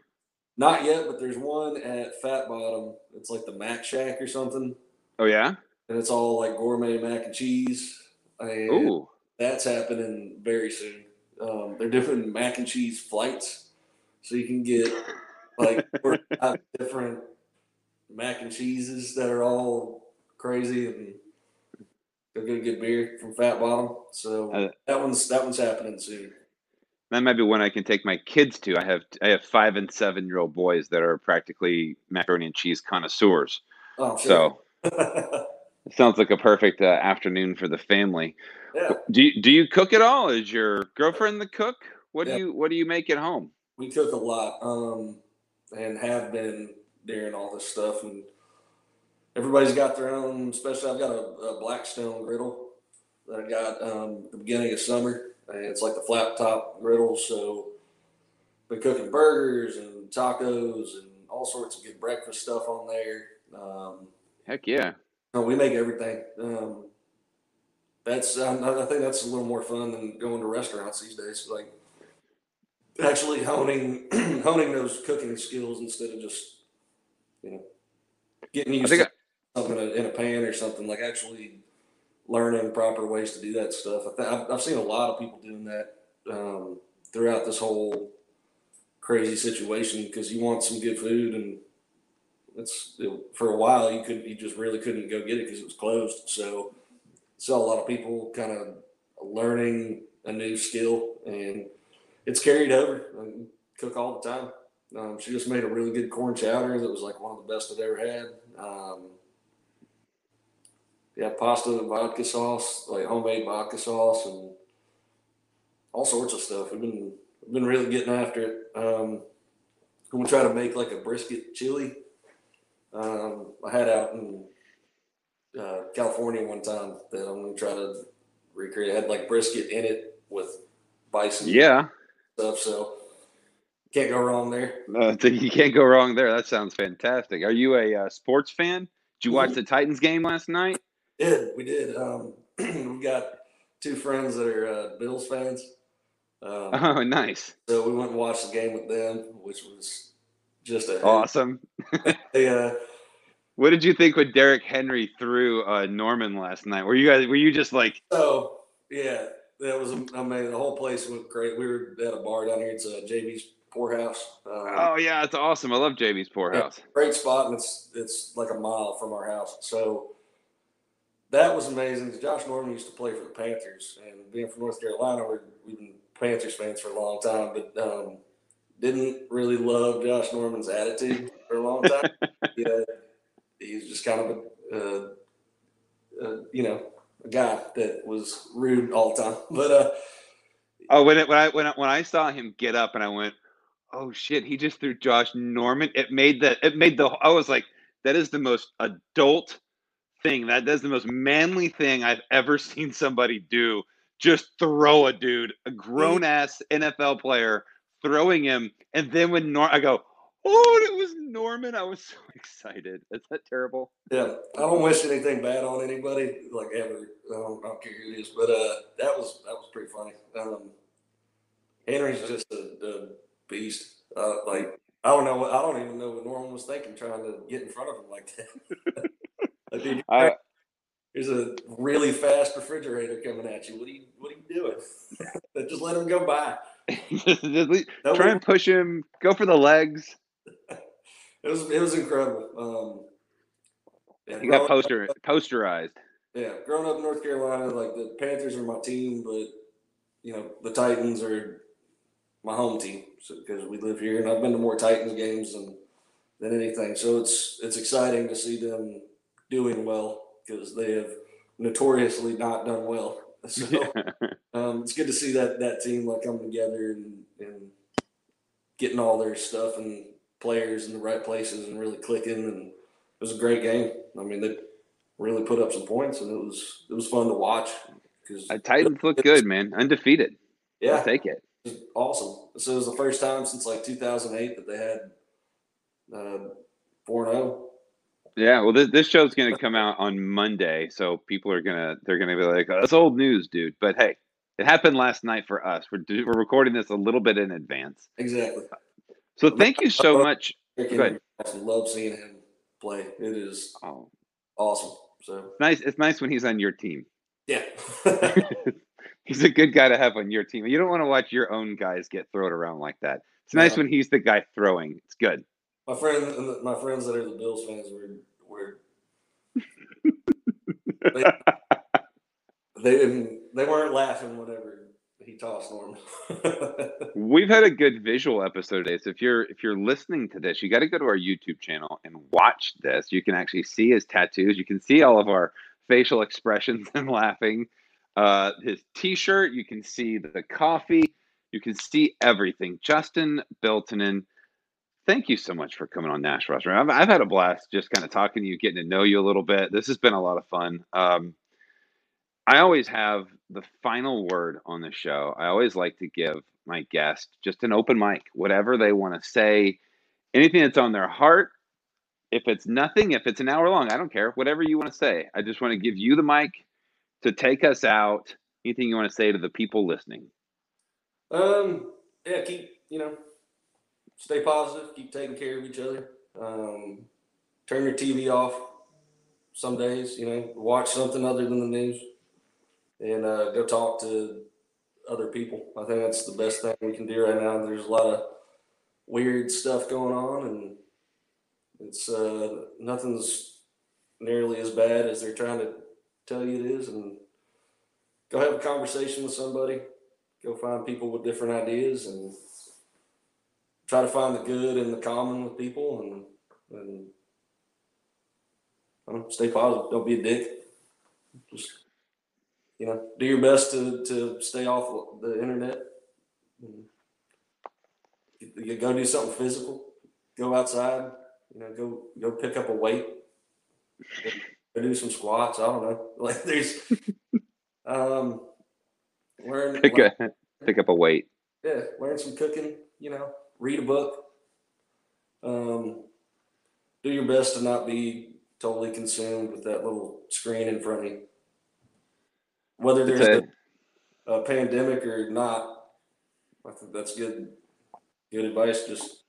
Not yet, but there's one at Fat Bottom. It's like the Mac Shack or something. Oh yeah. and it's all like gourmet mac and cheese. And Ooh, that's happening very soon. Um, they're different mac and cheese flights, so you can get like four or five different mac and cheeses that are all crazy, and they're gonna get beer from Fat Bottom. So Uh, that one's that one's happening soon. That might be one I can take my kids to. I have I have five and seven year old boys that are practically macaroni and cheese connoisseurs. Oh, sure. So it sounds like a perfect uh, afternoon for the family. yeah, Do you, do you cook at all? Is your girlfriend the cook? What Yeah. do you what do you make at home? we cook a lot, um, and have been during all this stuff. And everybody's got their own. Especially, I've got a, a Blackstone griddle that I got um, the beginning of summer, and it's like the flat top griddle. So, been cooking burgers and tacos and all sorts of good breakfast stuff on there. Um, Heck yeah. no, we make everything. Um, that's I, I think that's a little more fun than going to restaurants these days. Like actually honing honing those cooking skills instead of just you know getting used to something in a, in a pan or something. Like actually learning proper ways to do that stuff. I th- I've, I've seen a lot of people doing that um, throughout this whole crazy situation because you want some good food and it's it, for a while you could you just really couldn't go get it because it was closed. So saw a lot of people kind of learning a new skill and it's carried over. I cook all the time. Um, she just made a really good corn chowder that was like one of the best I've ever had. Um, yeah, pasta and vodka sauce, like homemade vodka sauce, and all sorts of stuff. We've been we've been really getting after it. Um, I'm gonna try to make like a brisket chili. Um, I had out in uh, California one time that I'm gonna try to recreate. It had like brisket in it with bison Yeah. stuff, so can't go wrong there. So you can't go wrong there. That sounds fantastic. Are you a uh, sports fan? Did you watch Mhm. the Titans game last night? Did we did? Um, we got two friends that are uh, Bills fans, um, Oh, nice. so we went and watched the game with them, which was just a Awesome. They, uh, What did you think when Derrick Henry threw uh, Norman last night? Were you guys were you just like, so yeah, that was. I mean, the whole place went great. We were at a bar down here. It's uh, JB's Poorhouse. Um, oh yeah, it's awesome. I love JB's Poorhouse. great spot, and it's it's like a mile from our house. So that was amazing. Josh Norman used to play for the Panthers, and being from North Carolina, we're, we've been Panthers fans for a long time, but um, didn't really love Josh Norman's attitude for a long time. yeah, he was just kind of a, uh, uh, you know, a guy that was rude all the time. But uh, Oh, when it, when I when I, when I saw him get up and I went, oh shit, he just threw Josh Norman. It made the it made the I was like, that is the most adult thing. That that's the most manly thing I've ever seen somebody do. Just throw a dude, a grown ass NFL player, throwing him, and then when Nor I go, oh, it was Norman. I was so excited. Is that terrible? Yeah, I don't wish anything bad on anybody, like ever. I don't, I don't care who it is, but uh, that was that was pretty funny. Um, Henry's just a, a beast. Uh, like I don't know, I don't even know what Norman was thinking trying to get in front of him like that. dude, I- there's a really fast refrigerator coming at you. What are you What are you doing? just let him go by. Just le- No, Try and push him. Go for the legs. It was it was incredible. Um, He got poster posterized. Yeah, growing up in North Carolina, like the Panthers are my team, but you know the Titans are my home team because we live here, and I've been to more Titans games than than anything. So it's it's exciting to see them doing well because they have notoriously not done well. So yeah. um, it's good to see that that team like coming together and, and getting all their stuff and players in the right places and really clicking. And it was a great game. I mean, they really put up some points, and it was it was fun to watch. Because uh, Titans look good, man, undefeated. Yeah, I'll take it. awesome. So it was the first time since like 2008 that they had uh, four uh, 0 yeah. Well, this, this show's going to come out on Monday, so people are gonna they're gonna be like, oh, "That's old news, dude." But hey, it happened last night for us. We're we're recording this a little bit in advance. Exactly. So thank you so much. I love seeing him play. It is Oh, awesome. So nice. It's nice when he's on your team. yeah, he's a good guy to have on your team. You don't want to watch your own guys get thrown around like that. It's nice Yeah. when he's the guy throwing. It's good. My friend, my friends that are the Bills fans were were they, they didn't they weren't laughing whenever he tossed Norman. We've had a good visual episode today. So if you're if you're listening to this, you got to go to our YouTube channel and watch this. You can actually see his tattoos. You can see all of our facial expressions and laughing. Uh, his T-shirt. You can see the coffee. You can see everything. Justin Biltonen, thank you so much for coming on Nash Restaurant. I've, I've had a blast just kind of talking to you, getting to know you a little bit. This has been a lot of fun. Um, I always have the final word on the show. I always like to give my guest just an open mic, whatever they want to say, anything that's on their heart. If it's nothing, if it's an hour long, I don't care. Whatever you want to say. I just want to give you the mic to take us out. Anything you want to say to the people listening? um, yeah, keep you know, stay positive, keep taking care of each other. Um, turn your TV off. Some days, you know, watch something other than the news, and uh, go talk to other people. I think that's the best thing we can do right now. There's a lot of weird stuff going on, and it's uh, nothing's nearly as bad as they're trying to tell you it is. And go have a conversation with somebody. Go find people with different ideas, and try to find the good and the common with people, and and know, stay positive. Don't be a dick. Just you know, do your best to to stay off the internet. You- go do something physical. Go outside. You know, go go pick up a weight. Go do some squats. I don't know. Like there's um learn Pick a pick up a weight. yeah, learn some cooking, you know, read a book. Um, do your best to not be totally consumed with that little screen in front of you. Whether there's a- a, a pandemic or not, I think that's good good advice. Just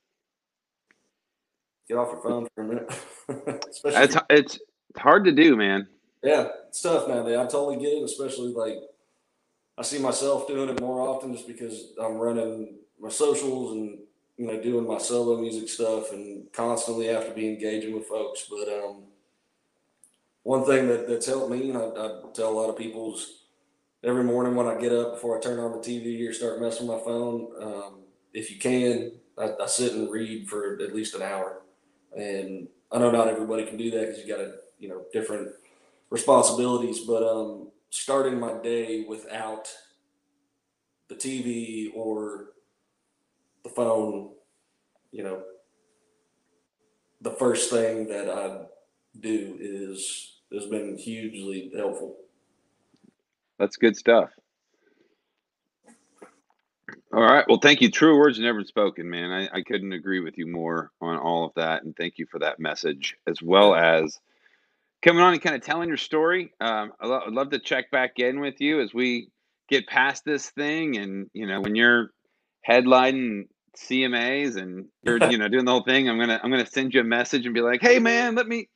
get off your phone for a minute. It's it's hard to do, man. yeah, it's tough nowadays. I totally get it, especially like I see myself doing it more often just because I'm running my socials and you know doing my solo music stuff and constantly have to be engaging with folks. But um, one thing that, that's helped me, and I, I tell a lot of people, is every morning when I get up before I turn on the TV or start messing with my phone, um, if you can, I, I sit and read for at least an hour. And I know not everybody can do that because you got to, you know, different responsibilities, but um, starting my day without the TV or the phone, you know, the first thing that I do is has been hugely helpful. That's good stuff. All right. Well, thank you. True words never spoken, man. I, I couldn't agree with you more on all of that. And thank you for that message, as well as coming on and kind of telling your story. Um, I'd love to check back in with you as we get past this thing. And, you know, when you're headlining CMAs and you're, you know, doing the whole thing, I'm going to, I'm going to send you a message and be like, Hey man, let me,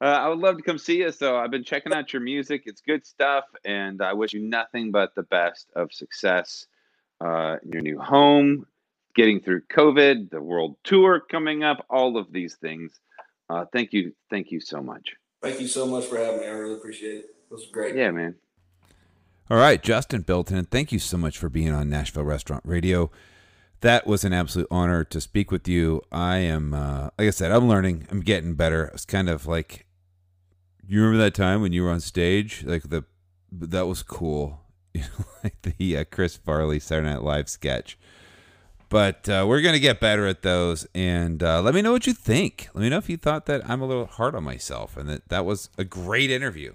uh, I would love to come see you. So I've been checking out your music. It's good stuff. And I wish you nothing but the best of success uh, in your new home, getting through COVID, the world tour coming up, all of these things. Uh, thank you. Thank you so much. Thank you so much for having me. I really appreciate it. It was great. Yeah, man. All right, Justin Bilton, thank you so much for being on Nashville Restaurant Radio. That was an absolute honor to speak with you. I am, uh, like I said, I'm learning. I'm getting better. It's kind of like, you remember that time when you were on stage? Like the, that was cool. You know, like the uh, Chris Farley Saturday Night Live sketch. But uh, we're gonna get better at those, and uh, let me know what you think. Let me know if you thought that I'm a little hard on myself, and that that was a great interview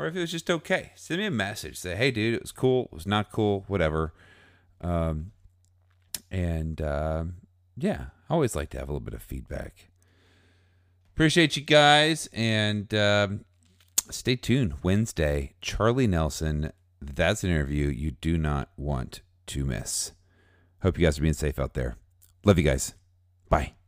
or if it was just okay. Send me a message. Say, hey, dude, it was cool. It was not cool. Whatever. Um, and um yeah, I always like to have a little bit of feedback. Appreciate you guys, and um, stay tuned. Wednesday, Charlie Nelson. That's an interview you do not want to miss. Hope you guys are being safe out there. Love you guys. Bye.